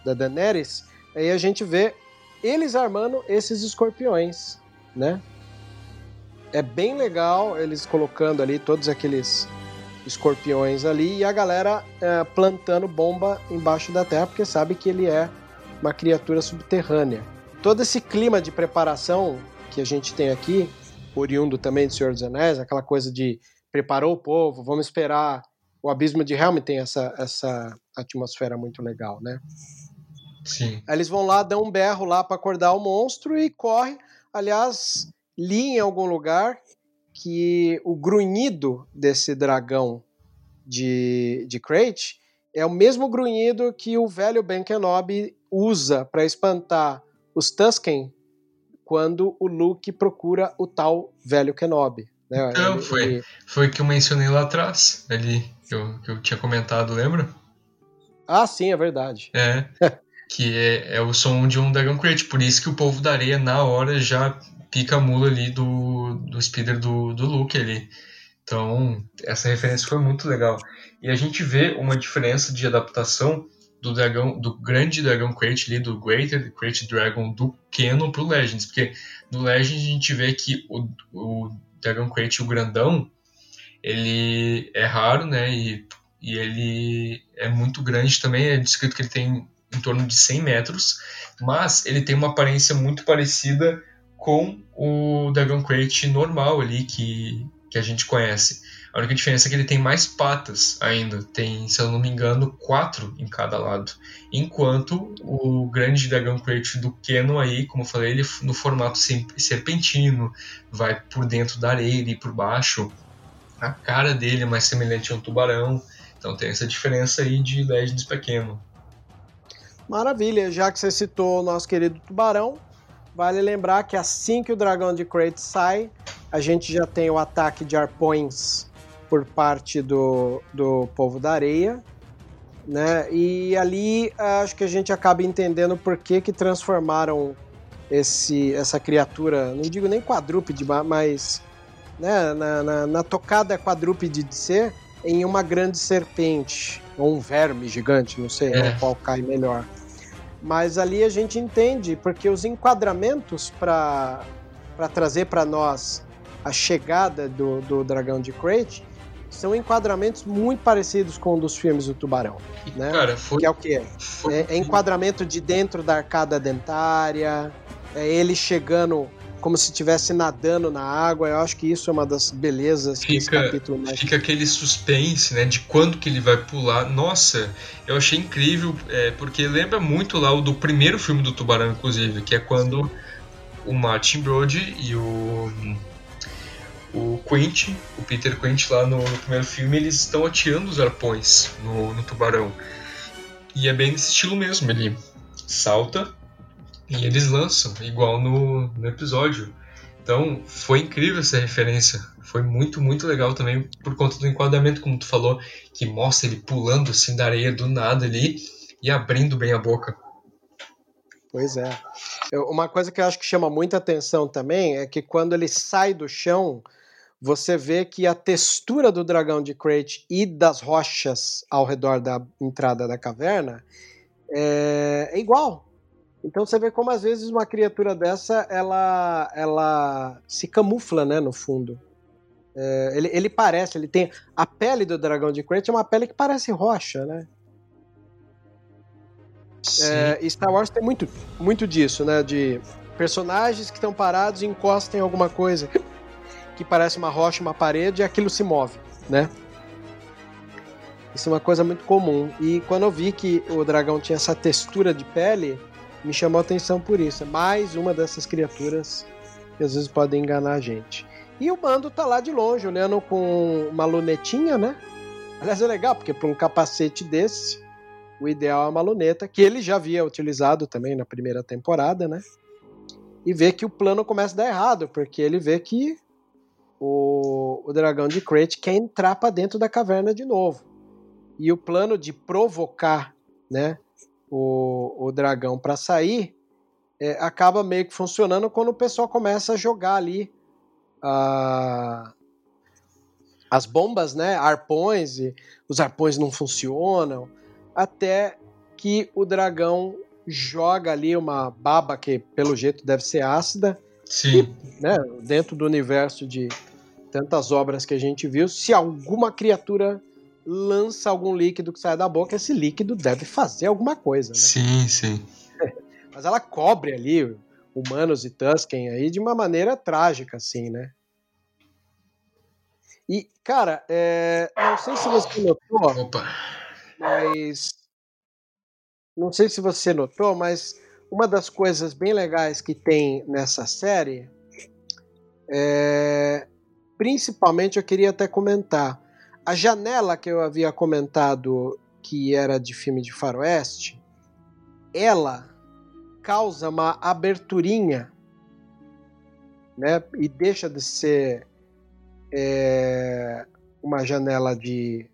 da Daenerys. Aí a gente vê eles armando esses escorpiões, né? É bem legal eles colocando ali todos aqueles escorpiões ali e a galera é, plantando bomba embaixo da terra porque sabe que ele é uma criatura subterrânea todo esse clima de preparação que a gente tem aqui, oriundo também do Senhor dos Anéis, aquela coisa de preparou o povo, vamos esperar. O Abismo de Helm tem essa, essa atmosfera muito legal, né? Sim. Aí eles vão lá, dão um berro lá para acordar o monstro e corre. Aliás, li em algum lugar que o grunhido desse dragão de, de Crate é o mesmo grunhido que o velho Ben Kenobi usa para espantar os Tusken quando o Luke procura o tal velho Kenobi. Né? Então, foi, foi que eu mencionei lá atrás, ali, que eu, que eu tinha comentado, lembra? Ah, sim, é verdade. É, que é, é o som de um Dragon Crate, por isso que o povo da areia, na hora, já pica a mula ali do, do speeder do, do Luke ali. Então, essa referência foi muito legal. E a gente vê uma diferença de adaptação do dragão, do grande dragão Crate ali, do Greater Crate Dragon do Canon pro Legends, porque no Legends a gente vê que o, o Dragon Crate, o grandão, ele é raro, né, e, e ele é muito grande também, é descrito que ele tem em torno de 100 metros, mas ele tem uma aparência muito parecida com o Dragon Crate normal ali, que, que a gente conhece. A única diferença é que ele tem mais patas ainda. Tem, se eu não me engano, quatro em cada lado. Enquanto o grande dragão crate do Keno aí, como eu falei, ele no formato serpentino, vai por dentro da areia e por baixo. A cara dele é mais semelhante a um tubarão. Então tem essa diferença aí de Legends pequeno. Maravilha, já que você citou o nosso querido tubarão, vale lembrar que assim que o dragão de Crate sai, a gente já tem o ataque de arpões por parte do, do povo da areia, né? E ali acho que a gente acaba entendendo por que, que transformaram esse, essa criatura, não digo nem quadrúpede, mas né, na, na, na tocada quadrúpede de ser, em uma grande serpente, ou um verme gigante, não sei é. qual cai melhor. Mas ali a gente entende, porque os enquadramentos para trazer para nós a chegada do, do dragão de Crate são enquadramentos muito parecidos com um dos filmes do Tubarão, né? Cara, foi, que é o que é? É, é enquadramento de dentro da arcada dentária, é ele chegando como se estivesse nadando na água. Eu acho que isso é uma das belezas fica, que esse capítulo mexe. Fica aquele suspense, né, de quando que ele vai pular. Nossa, eu achei incrível, é, porque lembra muito lá o do primeiro filme do Tubarão, inclusive, que é quando o Martin Brody e o o Quint, o Peter Quint lá no, no, primeiro filme, eles estão atirando os arpões no, no tubarão. E é bem nesse estilo mesmo, ele salta e eles lançam, igual no, no episódio. Então, foi incrível essa referência. Foi muito, muito legal também por conta do enquadramento, como tu falou, que mostra ele pulando assim da areia do nada ali e abrindo bem a boca. Pois é. Uma coisa que eu acho que chama muita atenção também é que quando ele sai do chão, você vê que a textura do dragão de Crate e das rochas ao redor da entrada da caverna é, é igual. Então você vê como às vezes uma criatura dessa ela, ela se camufla, né, no fundo. É, ele, ele parece, ele tem a pele do dragão de Crate é uma pele que parece rocha, né? É, Star Wars tem muito, muito disso, né? De personagens que estão parados e encostam em alguma coisa que parece uma rocha, uma parede, e aquilo se move, né? Isso é uma coisa muito comum. E quando eu vi que o dragão tinha essa textura de pele, me chamou a atenção por isso. É mais uma dessas criaturas que às vezes podem enganar a gente. E o Mando tá lá de longe, olhando com uma lunetinha, né? Aliás, é legal, porque para um capacete desse, o ideal é uma luneta, que ele já havia utilizado também na primeira temporada, né? E vê que o plano começa a dar errado, porque ele vê que o, o dragão de Crate quer entrar para dentro da caverna de novo. E o plano de provocar né, o, o dragão para sair é, acaba meio que funcionando quando o pessoal começa a jogar ali uh, as bombas, né, arpões, e os arpões não funcionam, até que o dragão joga ali uma baba que pelo jeito deve ser ácida Sim. E, né, dentro do universo de tantas obras que a gente viu, se alguma criatura lança algum líquido que sai da boca, esse líquido deve fazer alguma coisa. Né? Sim, sim. Mas ela cobre ali humanos e Tusken aí de uma maneira trágica, assim, né? E, cara, é... não sei se você notou, Opa. mas. Não sei se você notou, mas uma das coisas bem legais que tem nessa série é. Principalmente eu queria até comentar. A janela que eu havia comentado que era de filme de faroeste, ela causa uma aberturinha, né? E deixa de ser é, uma janela de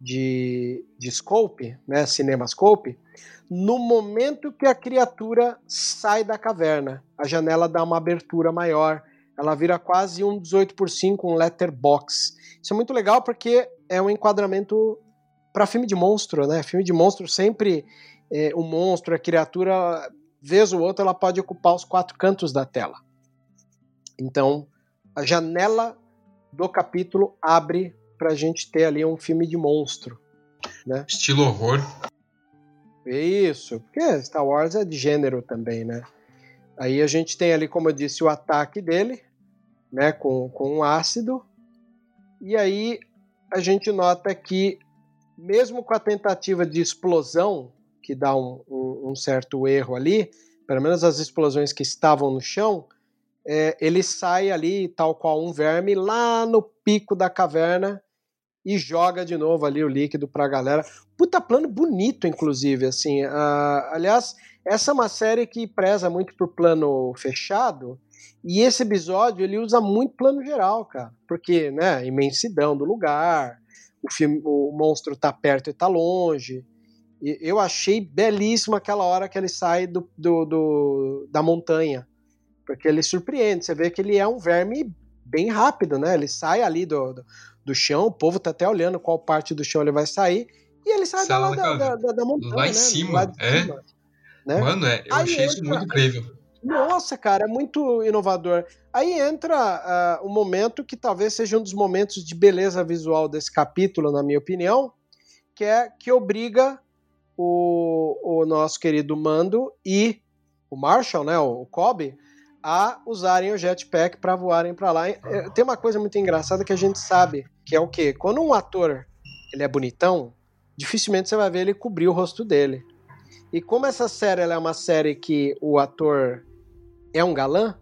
de, de scope, né? Cinemascope, no momento que a criatura sai da caverna. A janela dá uma abertura maior, ela vira quase um 18 por 5, um letterbox. Isso é muito legal porque é um enquadramento para filme de monstro, né? Filme de monstro sempre é, o monstro, a criatura, vez ou outra, ela pode ocupar os quatro cantos da tela. Então, a janela do capítulo abre para a gente ter ali um filme de monstro, né? Estilo horror. Isso, porque Star Wars é de gênero também, né? Aí a gente tem ali, como eu disse, o ataque dele, né, com, com um ácido. E aí a gente nota que, mesmo com a tentativa de explosão, que dá um, um, um certo erro ali, pelo menos as explosões que estavam no chão, é, ele sai ali, tal qual um verme, lá no pico da caverna e joga de novo ali o líquido pra galera. Puta plano bonito, inclusive, assim. Uh, aliás, essa é uma série que preza muito por plano fechado, e esse episódio ele usa muito plano geral, cara. Porque, né, imensidão do lugar, o, filme, o monstro tá perto e tá longe. E eu achei belíssimo aquela hora que ele sai do, do, do, da montanha. Porque ele surpreende. Você vê que ele é um verme bem rápido, né? Ele sai ali do, do, do chão, o povo tá até olhando qual parte do chão ele vai sair. E ele sai, da, da, da, da, montanha. Lá em né? cima, é. Cima, né? Mano, é, eu Aí achei entra, isso muito incrível. Nossa, cara, é muito inovador. Aí entra uh, um momento que talvez seja um dos momentos de beleza visual desse capítulo, na minha opinião, que é que obriga o, o nosso querido Mando e o Marshall, né, o Kobe, a usarem o jetpack para voarem para lá. É, tem uma coisa muito engraçada que a gente sabe, que é o quê? Quando um ator ele é bonitão, dificilmente você vai ver ele cobrir o rosto dele. E como essa série é uma série que o ator é um galã,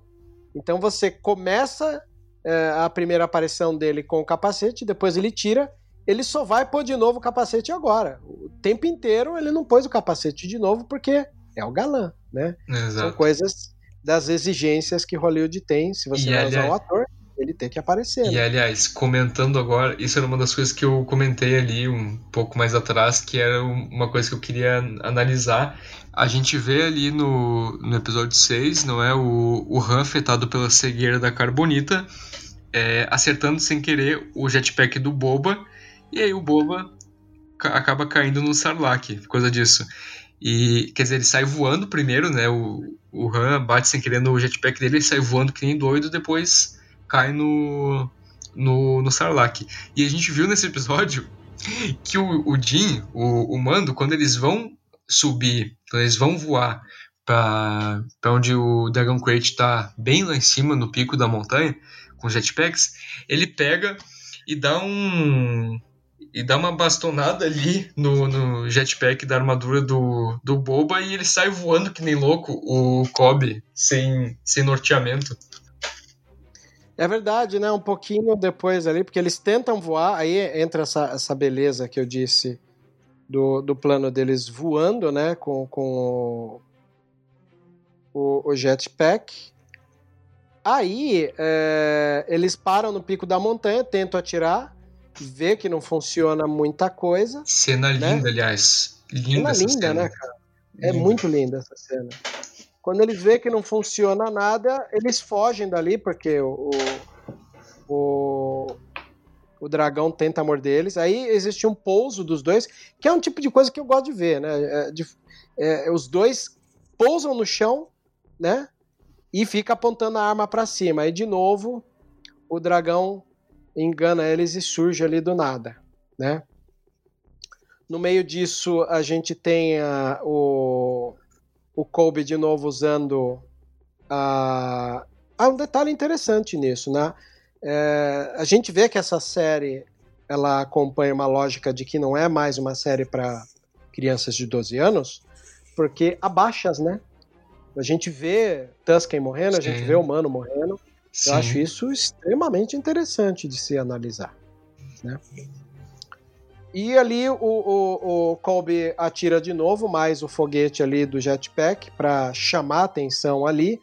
então você começa é, a primeira aparição dele com o capacete, depois ele tira, ele só vai pôr de novo o capacete agora. O tempo inteiro ele não pôs o capacete de novo porque é o galã, né? Exato. São coisas das exigências que Hollywood tem, se você e vai aliás, usar um ator, ele tem que aparecer. E né? aliás, comentando agora, isso era uma das coisas que eu comentei ali um pouco mais atrás, que era uma coisa que eu queria analisar, a gente vê ali no, no episódio 6, não é? O, o Han afetado pela cegueira da Carbonita, é, acertando sem querer o jetpack do Boba, e aí o Boba acaba caindo no Sarlacc, causa disso. E, quer dizer, ele sai voando primeiro, né? O, o Han bate sem querer no jetpack dele, ele sai voando que nem doido, depois cai no, no, no Sarlacc. E a gente viu nesse episódio que o, o Jin, o, o Mando, quando eles vão subir, então eles vão voar para onde o Dragon Crate está bem lá em cima, no pico da montanha, com jetpacks, ele pega e dá um e dá uma bastonada ali no, no jetpack da armadura do, do Boba e ele sai voando que nem louco, o Kobe, sem, sem norteamento. É verdade, né? Um pouquinho depois ali, porque eles tentam voar, aí entra essa, essa beleza que eu disse do, do plano deles voando, né, com, com o, o jetpack. Aí é, eles param no pico da montanha, tentam atirar, vê que não funciona muita coisa. Cena né? linda, aliás. Linda cena linda, cena. né, cara? É muito linda essa cena. Quando eles vê que não funciona nada, eles fogem dali, porque o, o, o dragão tenta morder eles. Aí existe um pouso dos dois, que é um tipo de coisa que eu gosto de ver, né? É, de, é, os dois pousam no chão, né? E fica apontando a arma para cima. Aí de novo o dragão engana eles e surge ali do nada, né? No meio disso a gente tem a, o o Kobe de novo usando a há um detalhe interessante nisso, né? É, a gente vê que essa série ela acompanha uma lógica de que não é mais uma série para crianças de 12 anos, porque abaixas, né? A gente vê Tusken morrendo, Sim. a gente vê o Mano morrendo. Sim. Eu acho isso extremamente interessante de se analisar. Né? E ali o, o, o Colby atira de novo, mais o foguete ali do jetpack para chamar atenção ali,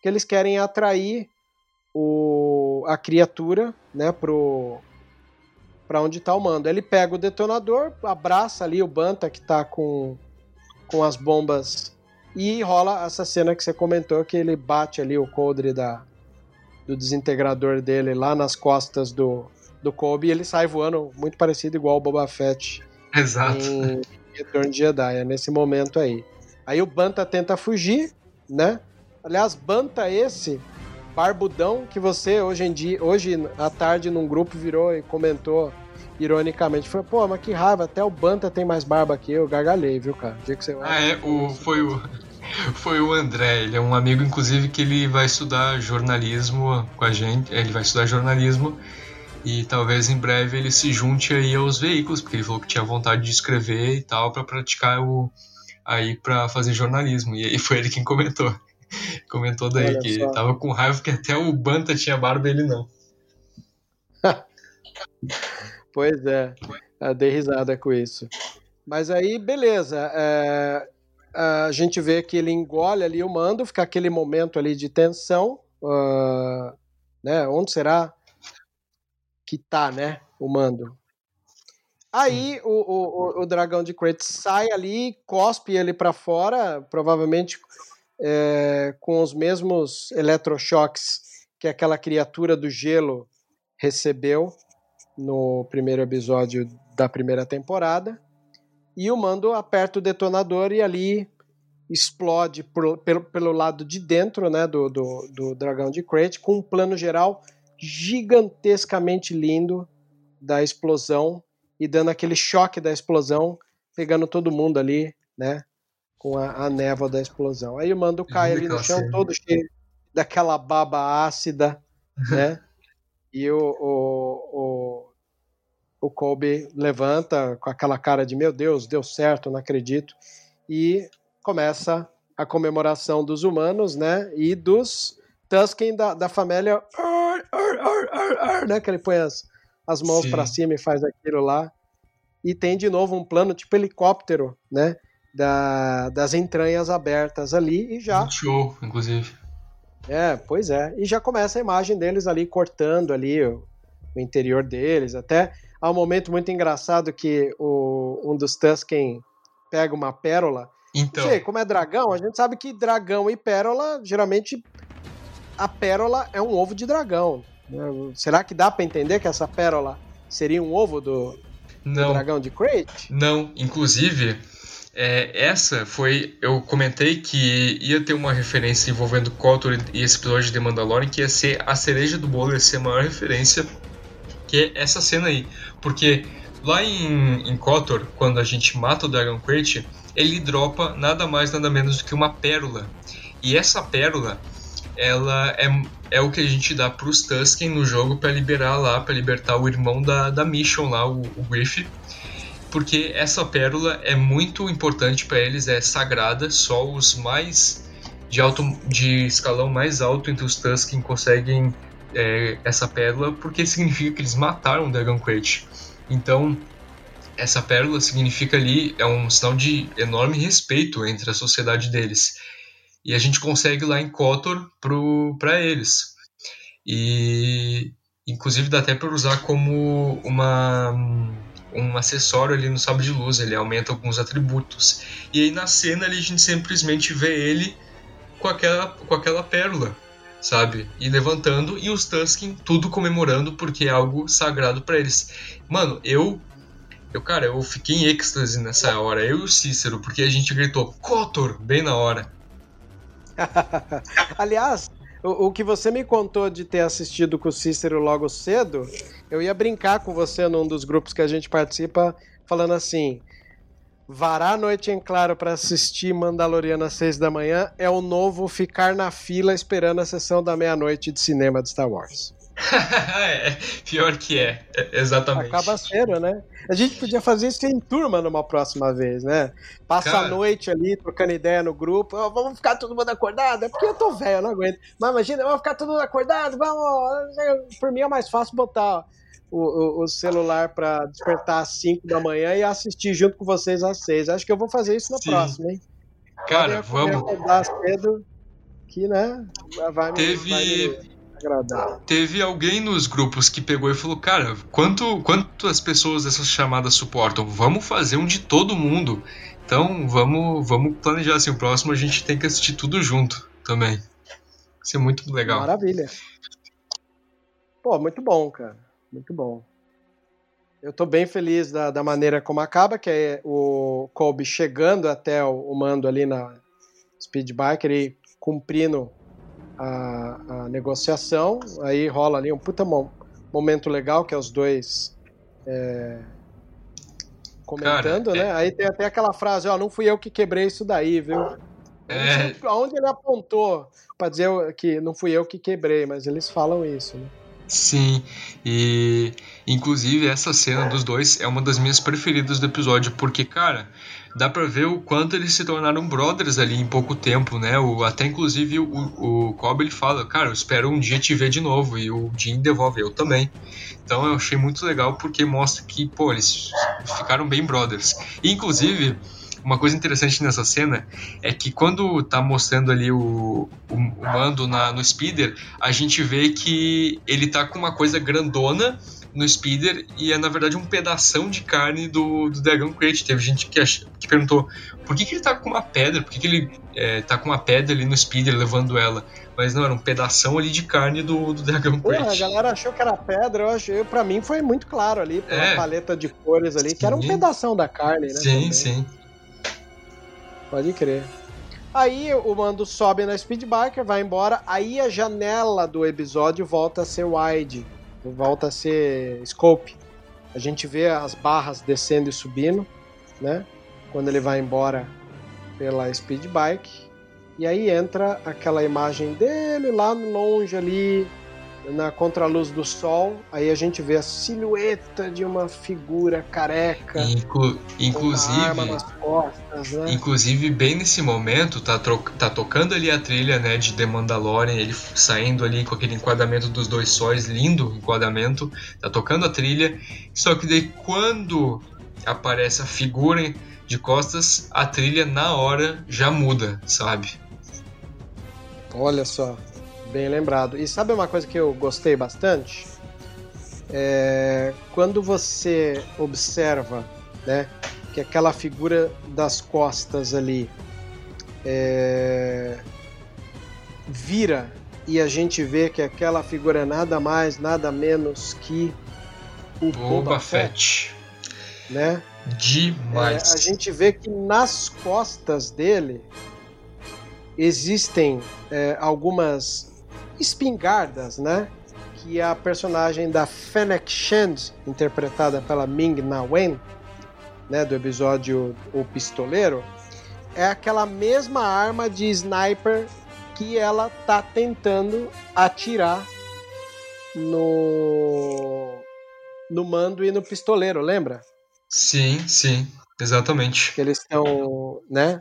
que eles querem atrair o, a criatura, né, pro para onde está o mando. Ele pega o detonador, abraça ali o Banta que está com, com as bombas e rola essa cena que você comentou que ele bate ali o coldre da, do desintegrador dele lá nas costas do, do Kobe e ele sai voando muito parecido igual o Boba Fett. Exato. Em Retorno de Jedi, é nesse momento aí. Aí o Banta tenta fugir, né? Aliás, Banta esse barbudão que você hoje em dia, hoje à tarde num grupo virou e comentou ironicamente, foi, pô, mas que raiva, até o Banta tem mais barba que eu, gargalhei, viu, cara? O dia que você vai. Ah, é, o, foi o foi o André, ele é um amigo inclusive que ele vai estudar jornalismo com a gente, ele vai estudar jornalismo e talvez em breve ele se junte aí aos veículos, porque ele falou que tinha vontade de escrever e tal para praticar o aí para fazer jornalismo. E aí foi ele quem comentou. Comentou daí Olha que só. tava com raiva que até o Banta tinha barba e ele não. Pois é, eu dei risada com isso. Mas aí, beleza. É, a gente vê que ele engole ali o mando, fica aquele momento ali de tensão. Uh, né? Onde será que tá, né? O mando. Aí o, o, o, dragão de Kratos sai ali, cospe ele para fora, provavelmente é, com os mesmos eletrochoques que aquela criatura do gelo recebeu no primeiro episódio da primeira temporada. E o mando aperta o detonador e ali explode por, pelo, pelo lado de dentro né, do, do, do dragão de Kratos, com um plano geral gigantescamente lindo da explosão e dando aquele choque da explosão, pegando todo mundo ali, né? Com a, a névoa da explosão. Aí o mando cai ali no chão, todo cheio daquela baba ácida, né? E o, o, o, o Kobe levanta com aquela cara de meu Deus, deu certo, não acredito. E começa a comemoração dos humanos, né? E dos Tusken da, da família, né? Que ele põe as, as mãos para cima e faz aquilo lá. E tem de novo um plano tipo helicóptero, né? Da, das entranhas abertas ali e já. Show, inclusive. É, pois é. E já começa a imagem deles ali cortando ali o, o interior deles. Até há um momento muito engraçado que o, um dos Tusken pega uma pérola. Então. Sei, como é dragão, a gente sabe que dragão e pérola, geralmente a pérola é um ovo de dragão. Será que dá para entender que essa pérola seria um ovo do, do dragão de Crate? Não, inclusive, é, essa foi. Eu comentei que ia ter uma referência envolvendo Kotor e esse episódio de Mandalorian, que ia ser a cereja do bolo, ia ser a maior referência, que é essa cena aí. Porque lá em, em Kotor, quando a gente mata o Dragon Crate, ele dropa nada mais, nada menos do que uma pérola. E essa pérola ela é, é o que a gente dá pros Tusken no jogo para liberar lá, para libertar o irmão da, da Mission lá, o, o. Porque essa pérola é muito importante para eles, é sagrada, só os mais de alto de escalão mais alto entre os Tusken conseguem é, essa pérola, porque significa que eles mataram o Dragon Crate. Então, essa pérola significa ali, é um sinal de enorme respeito entre a sociedade deles e a gente consegue lá em Kotor para eles. E inclusive dá até para usar como uma um acessório ali no sabre de luz, ele aumenta alguns atributos. E aí na cena ali a gente simplesmente vê ele com aquela com aquela pérola, sabe? E levantando e os Tusken tudo comemorando porque é algo sagrado para eles. Mano, eu eu, cara, eu fiquei em êxtase nessa hora, eu e o Cícero, porque a gente gritou Kotor bem na hora. Aliás, o, o, que você me contou de ter assistido com o Cícero logo cedo, eu ia brincar com você num dos grupos que a gente participa, falando assim: varar a noite em claro para assistir Mandaloriano às seis da manhã é o novo ficar na fila esperando a sessão da meia-noite de cinema de Star Wars. é, pior que é, é, exatamente. Acaba sendo, né? A gente podia fazer isso em turma numa próxima vez, né? Passa Cara... a noite ali trocando ideia no grupo. Oh, vamos ficar todo mundo acordado? É porque eu tô velho, eu não aguento. Mas imagina, vamos ficar todo mundo acordado? Vamos. Por mim é mais fácil botar o, o, o celular para despertar às 5 da manhã e assistir junto com vocês às 6. Acho que eu vou fazer isso na Sim. próxima, hein? Cara, vamos. Acordar cedo, que, né? Vai me, Teve. Vai me Teve alguém nos grupos que pegou e falou: Cara, quanto, quantas pessoas dessas chamadas suportam? Vamos fazer um de todo mundo. Então vamos, vamos planejar assim. O próximo a gente tem que assistir tudo junto também. Isso é muito legal. Maravilha. Pô, muito bom, cara. Muito bom. Eu tô bem feliz da, da maneira como acaba, que é o Kobe chegando até o, o mando ali na Speedbike, ele cumprindo a, a negociação, aí rola ali um puta momento legal, que é os dois é, comentando, Cara, né? É... Aí tem até aquela frase, ó, não fui eu que quebrei isso daí, viu? É... Onde ele apontou para dizer que não fui eu que quebrei, mas eles falam isso, né? Sim, e, Inclusive, essa cena dos dois é uma das minhas preferidas do episódio, porque, cara, dá pra ver o quanto eles se tornaram brothers ali em pouco tempo, né? O, até inclusive o, o Cobb ele fala, cara, eu espero um dia te ver de novo, e o Jim devolve, eu também. Então eu achei muito legal porque mostra que, pô, eles ficaram bem brothers. E, inclusive, uma coisa interessante nessa cena é que quando tá mostrando ali o, o, o mando na, no speeder, a gente vê que ele tá com uma coisa grandona no speeder e é na verdade um pedação de carne do, do Dragon Crate. Teve gente que, ach, que perguntou por que, que ele tá com uma pedra, por que, que ele é, tá com uma pedra ali no speeder levando ela. Mas não, era um pedação ali de carne do, do Dragon Crate. A galera achou que era pedra, eu achei, pra mim foi muito claro ali, pela é. paleta de cores ali, sim. que era um pedação da carne, né? Sim, também. sim. Pode crer. Aí o mando sobe na Speedbiker, vai embora, aí a janela do episódio volta a ser wide, volta a ser scope. A gente vê as barras descendo e subindo, né? Quando ele vai embora pela Speedbike. E aí entra aquela imagem dele lá longe ali, na contraluz do sol, aí a gente vê a silhueta de uma figura careca. Inclu inclusive, costas, né? inclusive bem nesse momento tá, tá tocando ali a trilha, né, de The Mandalorian, ele saindo ali com aquele enquadramento dos dois sóis, lindo enquadramento, tá tocando a trilha. Só que daí quando aparece a figura de costas, a trilha na hora já muda, sabe? Olha só. Bem lembrado. E sabe uma coisa que eu gostei bastante? É, quando você observa né, que aquela figura das costas ali é, vira e a gente vê que aquela figura é nada mais, nada menos que o Boba, Fett. Fett. Né? Demais. É, a gente vê que nas costas dele existem é, algumas espingardas, né? Que a personagem da Fennec Shand, interpretada pela Ming Na Wen, né, do episódio O Pistoleiro, é aquela mesma arma de sniper que ela tá tentando atirar no no mando e no pistoleiro, lembra? Sim, sim, exatamente. Que eles estão, né?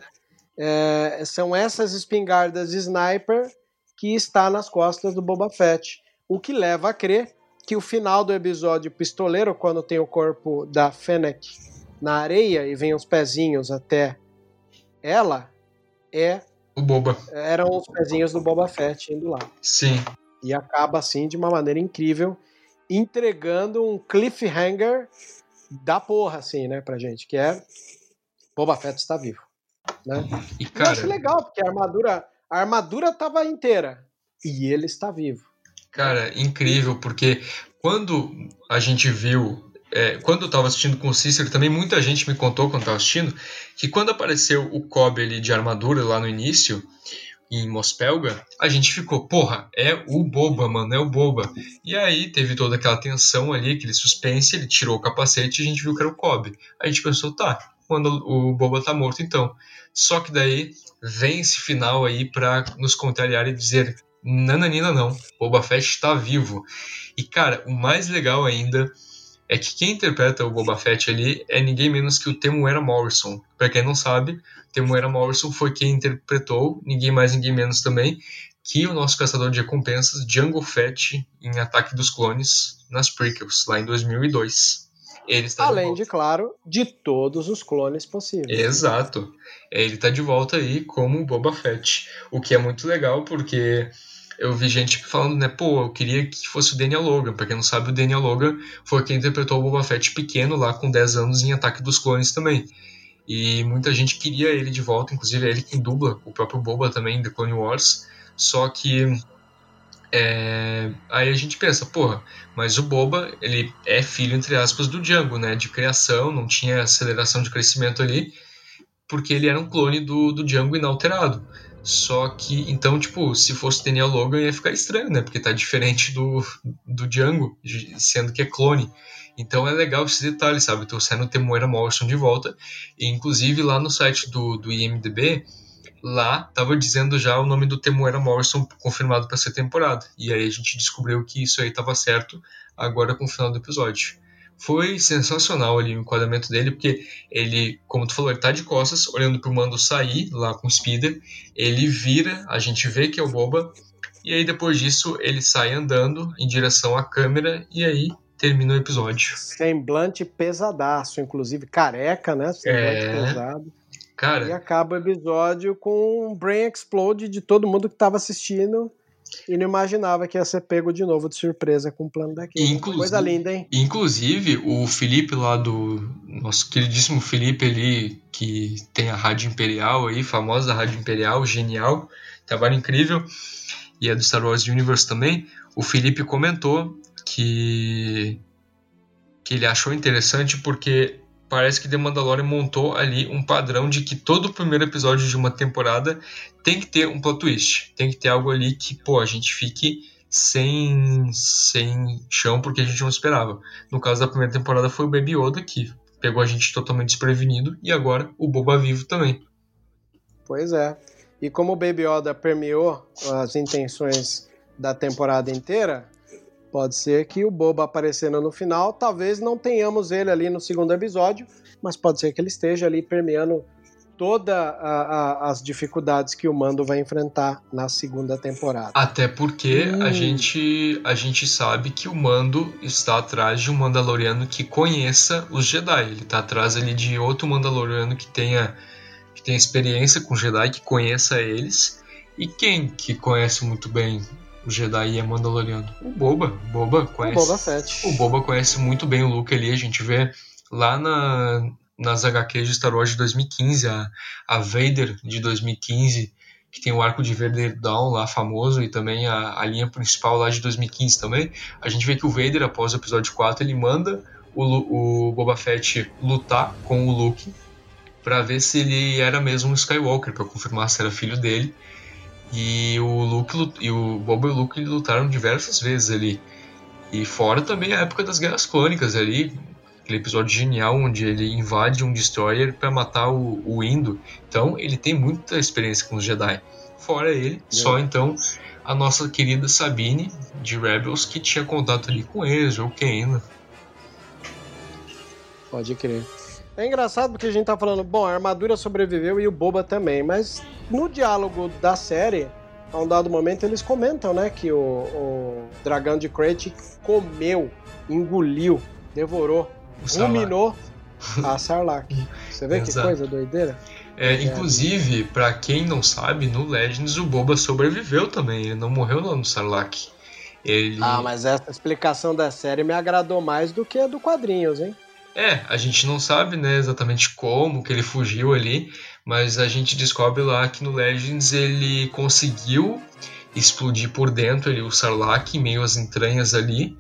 É, são essas espingardas de sniper que está nas costas do Boba Fett, o que leva a crer que o final do episódio Pistoleiro, quando tem o corpo da Fennec na areia e vem os pezinhos até ela, é o Boba. Eram os pezinhos do Boba Fett indo lá. Sim. E acaba assim de uma maneira incrível, entregando um cliffhanger da porra assim, né, pra gente, que é Boba Fett está vivo, né? E cara, eu acho legal porque a armadura a armadura estava inteira e ele está vivo. Cara, incrível, porque quando a gente viu. É, quando eu estava assistindo com o Cícero, também muita gente me contou quando estava assistindo que quando apareceu o Cobb ali de armadura lá no início, em Mospelga, a gente ficou, porra, é o Boba, mano, é o Boba. E aí teve toda aquela tensão ali, aquele suspense, ele tirou o capacete e a gente viu que era o Cobb. A gente pensou, tá, quando o Boba tá morto então. Só que daí vem esse final aí para nos contrariar e dizer: nananina não, Boba Fett está vivo. E cara, o mais legal ainda é que quem interpreta o Boba Fett ali é ninguém menos que o Temuera Morrison. Para quem não sabe, Temuera Morrison foi quem interpretou, ninguém mais, ninguém menos também, que o nosso caçador de recompensas, Django Fett, em Ataque dos Clones, nas prequels, lá em 2002. Ele está Além de, de, claro, de todos os clones possíveis. Exato. Ele está de volta aí como Boba Fett. O que é muito legal porque eu vi gente falando, né, pô, eu queria que fosse o Daniel Logan. Pra quem não sabe, o Daniel Logan foi quem interpretou o Boba Fett pequeno lá com 10 anos em Ataque dos Clones também. E muita gente queria ele de volta, inclusive é ele quem dubla o próprio Boba também, The Clone Wars. Só que é, aí a gente pensa, porra, mas o Boba, ele é filho, entre aspas, do Django, né? De criação, não tinha aceleração de crescimento ali, porque ele era um clone do, do Django inalterado. Só que, então, tipo, se fosse Daniel Logan ia ficar estranho, né? Porque tá diferente do, do Django, sendo que é clone. Então é legal esse detalhe, sabe? Trouxendo o Temuera Morrison de volta. E, inclusive, lá no site do, do IMDB, lá estava dizendo já o nome do Temuera Morrison confirmado para ser temporada. E aí a gente descobriu que isso aí estava certo agora com o final do episódio. Foi sensacional ali o enquadramento dele, porque ele, como tu falou, ele tá de costas, olhando pro Mando sair lá com o Speeder, ele vira, a gente vê que é o Boba, e aí depois disso ele sai andando em direção à câmera, e aí termina o episódio. Semblante pesadaço, inclusive careca, né? Semblante é... pesado. Cara. E acaba o episódio com um brain explode de todo mundo que estava assistindo e não imaginava que ia ser pego de novo de surpresa com o plano daquele. Coisa linda, hein? Inclusive, o Felipe lá do. Nosso queridíssimo Felipe ali, que tem a Rádio Imperial aí, famosa Rádio Imperial, genial, trabalho incrível, e é do Star Wars Universe também. O Felipe comentou que. que ele achou interessante porque parece que The Mandalorian montou ali um padrão de que todo primeiro episódio de uma temporada tem que ter um plot twist. Tem que ter algo ali que, pô, a gente fique sem, sem chão porque a gente não esperava. No caso da primeira temporada foi o Baby Yoda, que pegou a gente totalmente desprevenido, e agora o Boba Vivo também. Pois é. E como o Baby Yoda permeou as intenções da temporada inteira, Pode ser que o Boba aparecendo no final, talvez não tenhamos ele ali no segundo episódio, mas pode ser que ele esteja ali permeando todas as dificuldades que o Mando vai enfrentar na segunda temporada. Até porque hum. a, gente, a gente sabe que o Mando está atrás de um Mandaloriano que conheça os Jedi. Ele está atrás ali de outro Mandaloriano que tenha, que tenha experiência com Jedi, que conheça eles. E quem que conhece muito bem o Jedi é Mandaloriano. O Boba, Boba conhece. O Boba Fett. O Boba conhece muito bem o Luke ali. A gente vê lá na, nas HQs de Star Wars de 2015, a, a Vader de 2015, que tem o arco de Vader Down lá famoso e também a, a linha principal lá de 2015 também. A gente vê que o Vader, após o episódio 4, ele manda o, o Boba Fett lutar com o Luke para ver se ele era mesmo um Skywalker, para confirmar se era filho dele. E o Luke e o Boba e o Luke lutaram diversas vezes ali. E fora também a época das Guerras Clônicas ali, aquele episódio genial onde ele invade um destroyer para matar o, o Indo. Então ele tem muita experiência com os Jedi. Fora ele, é. só então a nossa querida Sabine de Rebels que tinha contato ali com eles, ou Keina. Pode crer. É engraçado porque a gente tá falando, bom, a armadura sobreviveu e o Boba também, mas no diálogo da série, a um dado momento eles comentam, né, que o, o dragão de Crate comeu, engoliu, devorou, ruminou a Sarlacc. Você vê que coisa doideira? É, inclusive, para quem não sabe, no Legends o Boba sobreviveu também, ele não morreu lá no Sarlacc. Ele... Ah, mas essa explicação da série me agradou mais do que a do quadrinhos, hein? É, a gente não sabe, né, exatamente como que ele fugiu ali, mas a gente descobre lá que no Legends ele conseguiu explodir por dentro ali o Sarlacc, meio às entranhas ali,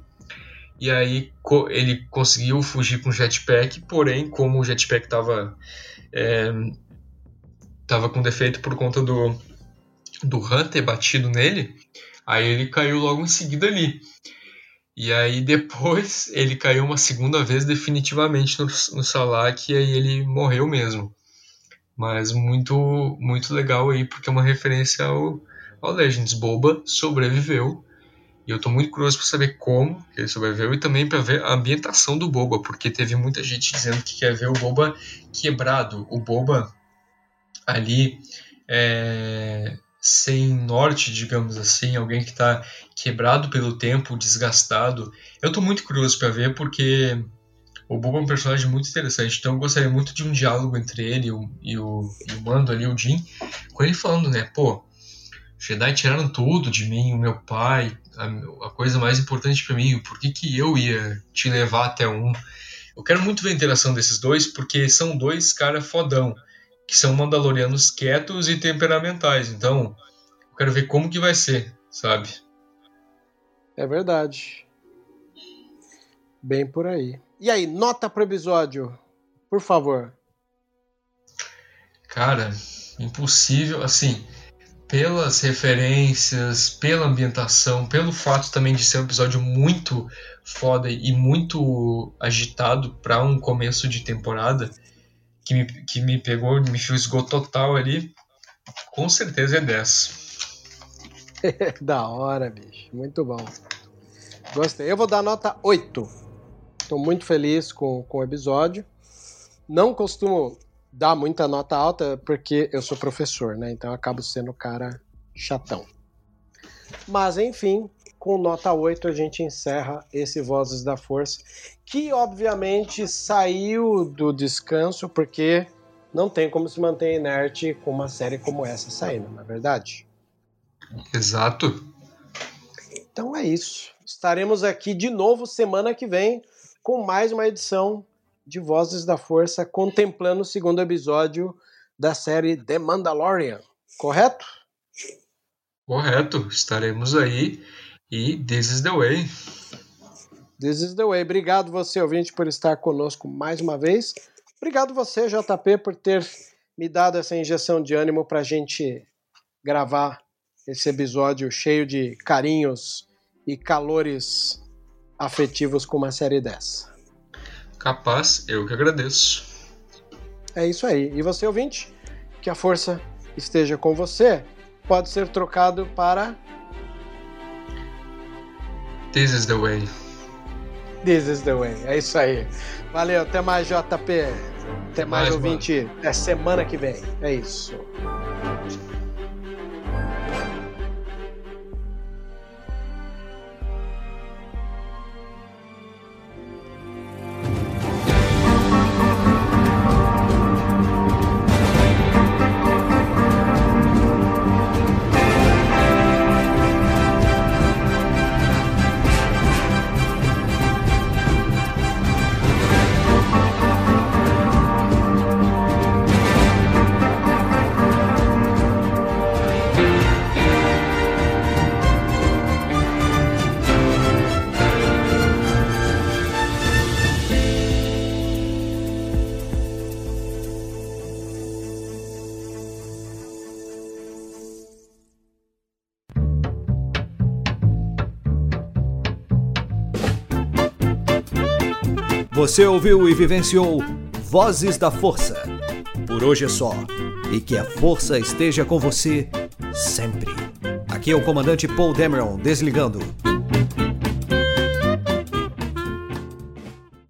e aí ele conseguiu fugir com o jetpack, porém, como o jetpack estava é, tava com defeito por conta do, do Hunter batido nele, aí ele caiu logo em seguida ali. E aí depois ele caiu uma segunda vez definitivamente no, no Salak e aí ele morreu mesmo. Mas muito muito legal aí porque é uma referência ao, ao Legends. Boba sobreviveu e eu tô muito curioso para saber como ele sobreviveu e também para ver a ambientação do Boba, porque teve muita gente dizendo que quer ver o Boba quebrado, o Boba ali é, sem norte, digamos assim, alguém que está quebrado pelo tempo, desgastado. Eu estou muito curioso para ver porque o Boba é um personagem muito interessante, então eu gostaria muito de um diálogo entre ele e o, e o, e o Mando ali, o Jim, com ele falando, né, pô, Jedi tiraram tudo de mim, o meu pai, a, a coisa mais importante para mim, por que, que eu ia te levar até um? Eu quero muito ver a interação desses dois, porque são dois caras fodão que são mandalorianos quietos e temperamentais. Então, eu quero ver como que vai ser, sabe? É verdade. Bem por aí. E aí, nota pro episódio, por favor. Cara, impossível, assim, pelas referências, pela ambientação, pelo fato também de ser um episódio muito foda e muito agitado para um começo de temporada, que me, que me pegou, me fisgou total ali, com certeza é 10. da hora, bicho. Muito bom. Gostei. Eu vou dar nota 8. Estou muito feliz com, com o episódio. Não costumo dar muita nota alta porque eu sou professor, né? Então eu acabo sendo o cara chatão. Mas enfim, com nota 8 a gente encerra esse Vozes da Força, que obviamente saiu do descanso porque não tem como se manter inerte com uma série como essa saindo, não é verdade? Exato. Então é isso. Estaremos aqui de novo semana que vem com mais uma edição de Vozes da Força, contemplando o segundo episódio da série The Mandalorian. Correto? Correto. Estaremos aí e this is the way. This is the way. Obrigado você, ouvinte, por estar conosco mais uma vez. Obrigado você, JP, por ter me dado essa injeção de ânimo para a gente gravar esse episódio cheio de carinhos e calores afetivos com uma série dessa. Capaz, eu que agradeço. É isso aí. E você, ouvinte, que a força esteja com você, pode ser trocado para. This is the way. This is the way. É isso aí. Valeu, até mais, JP. Até, até mais, mais, ouvinte. Mano. Até semana que vem. É isso. Você ouviu e vivenciou Vozes da Força. Por hoje é só. E que a força esteja com você sempre. Aqui é o comandante Paul Dameron desligando.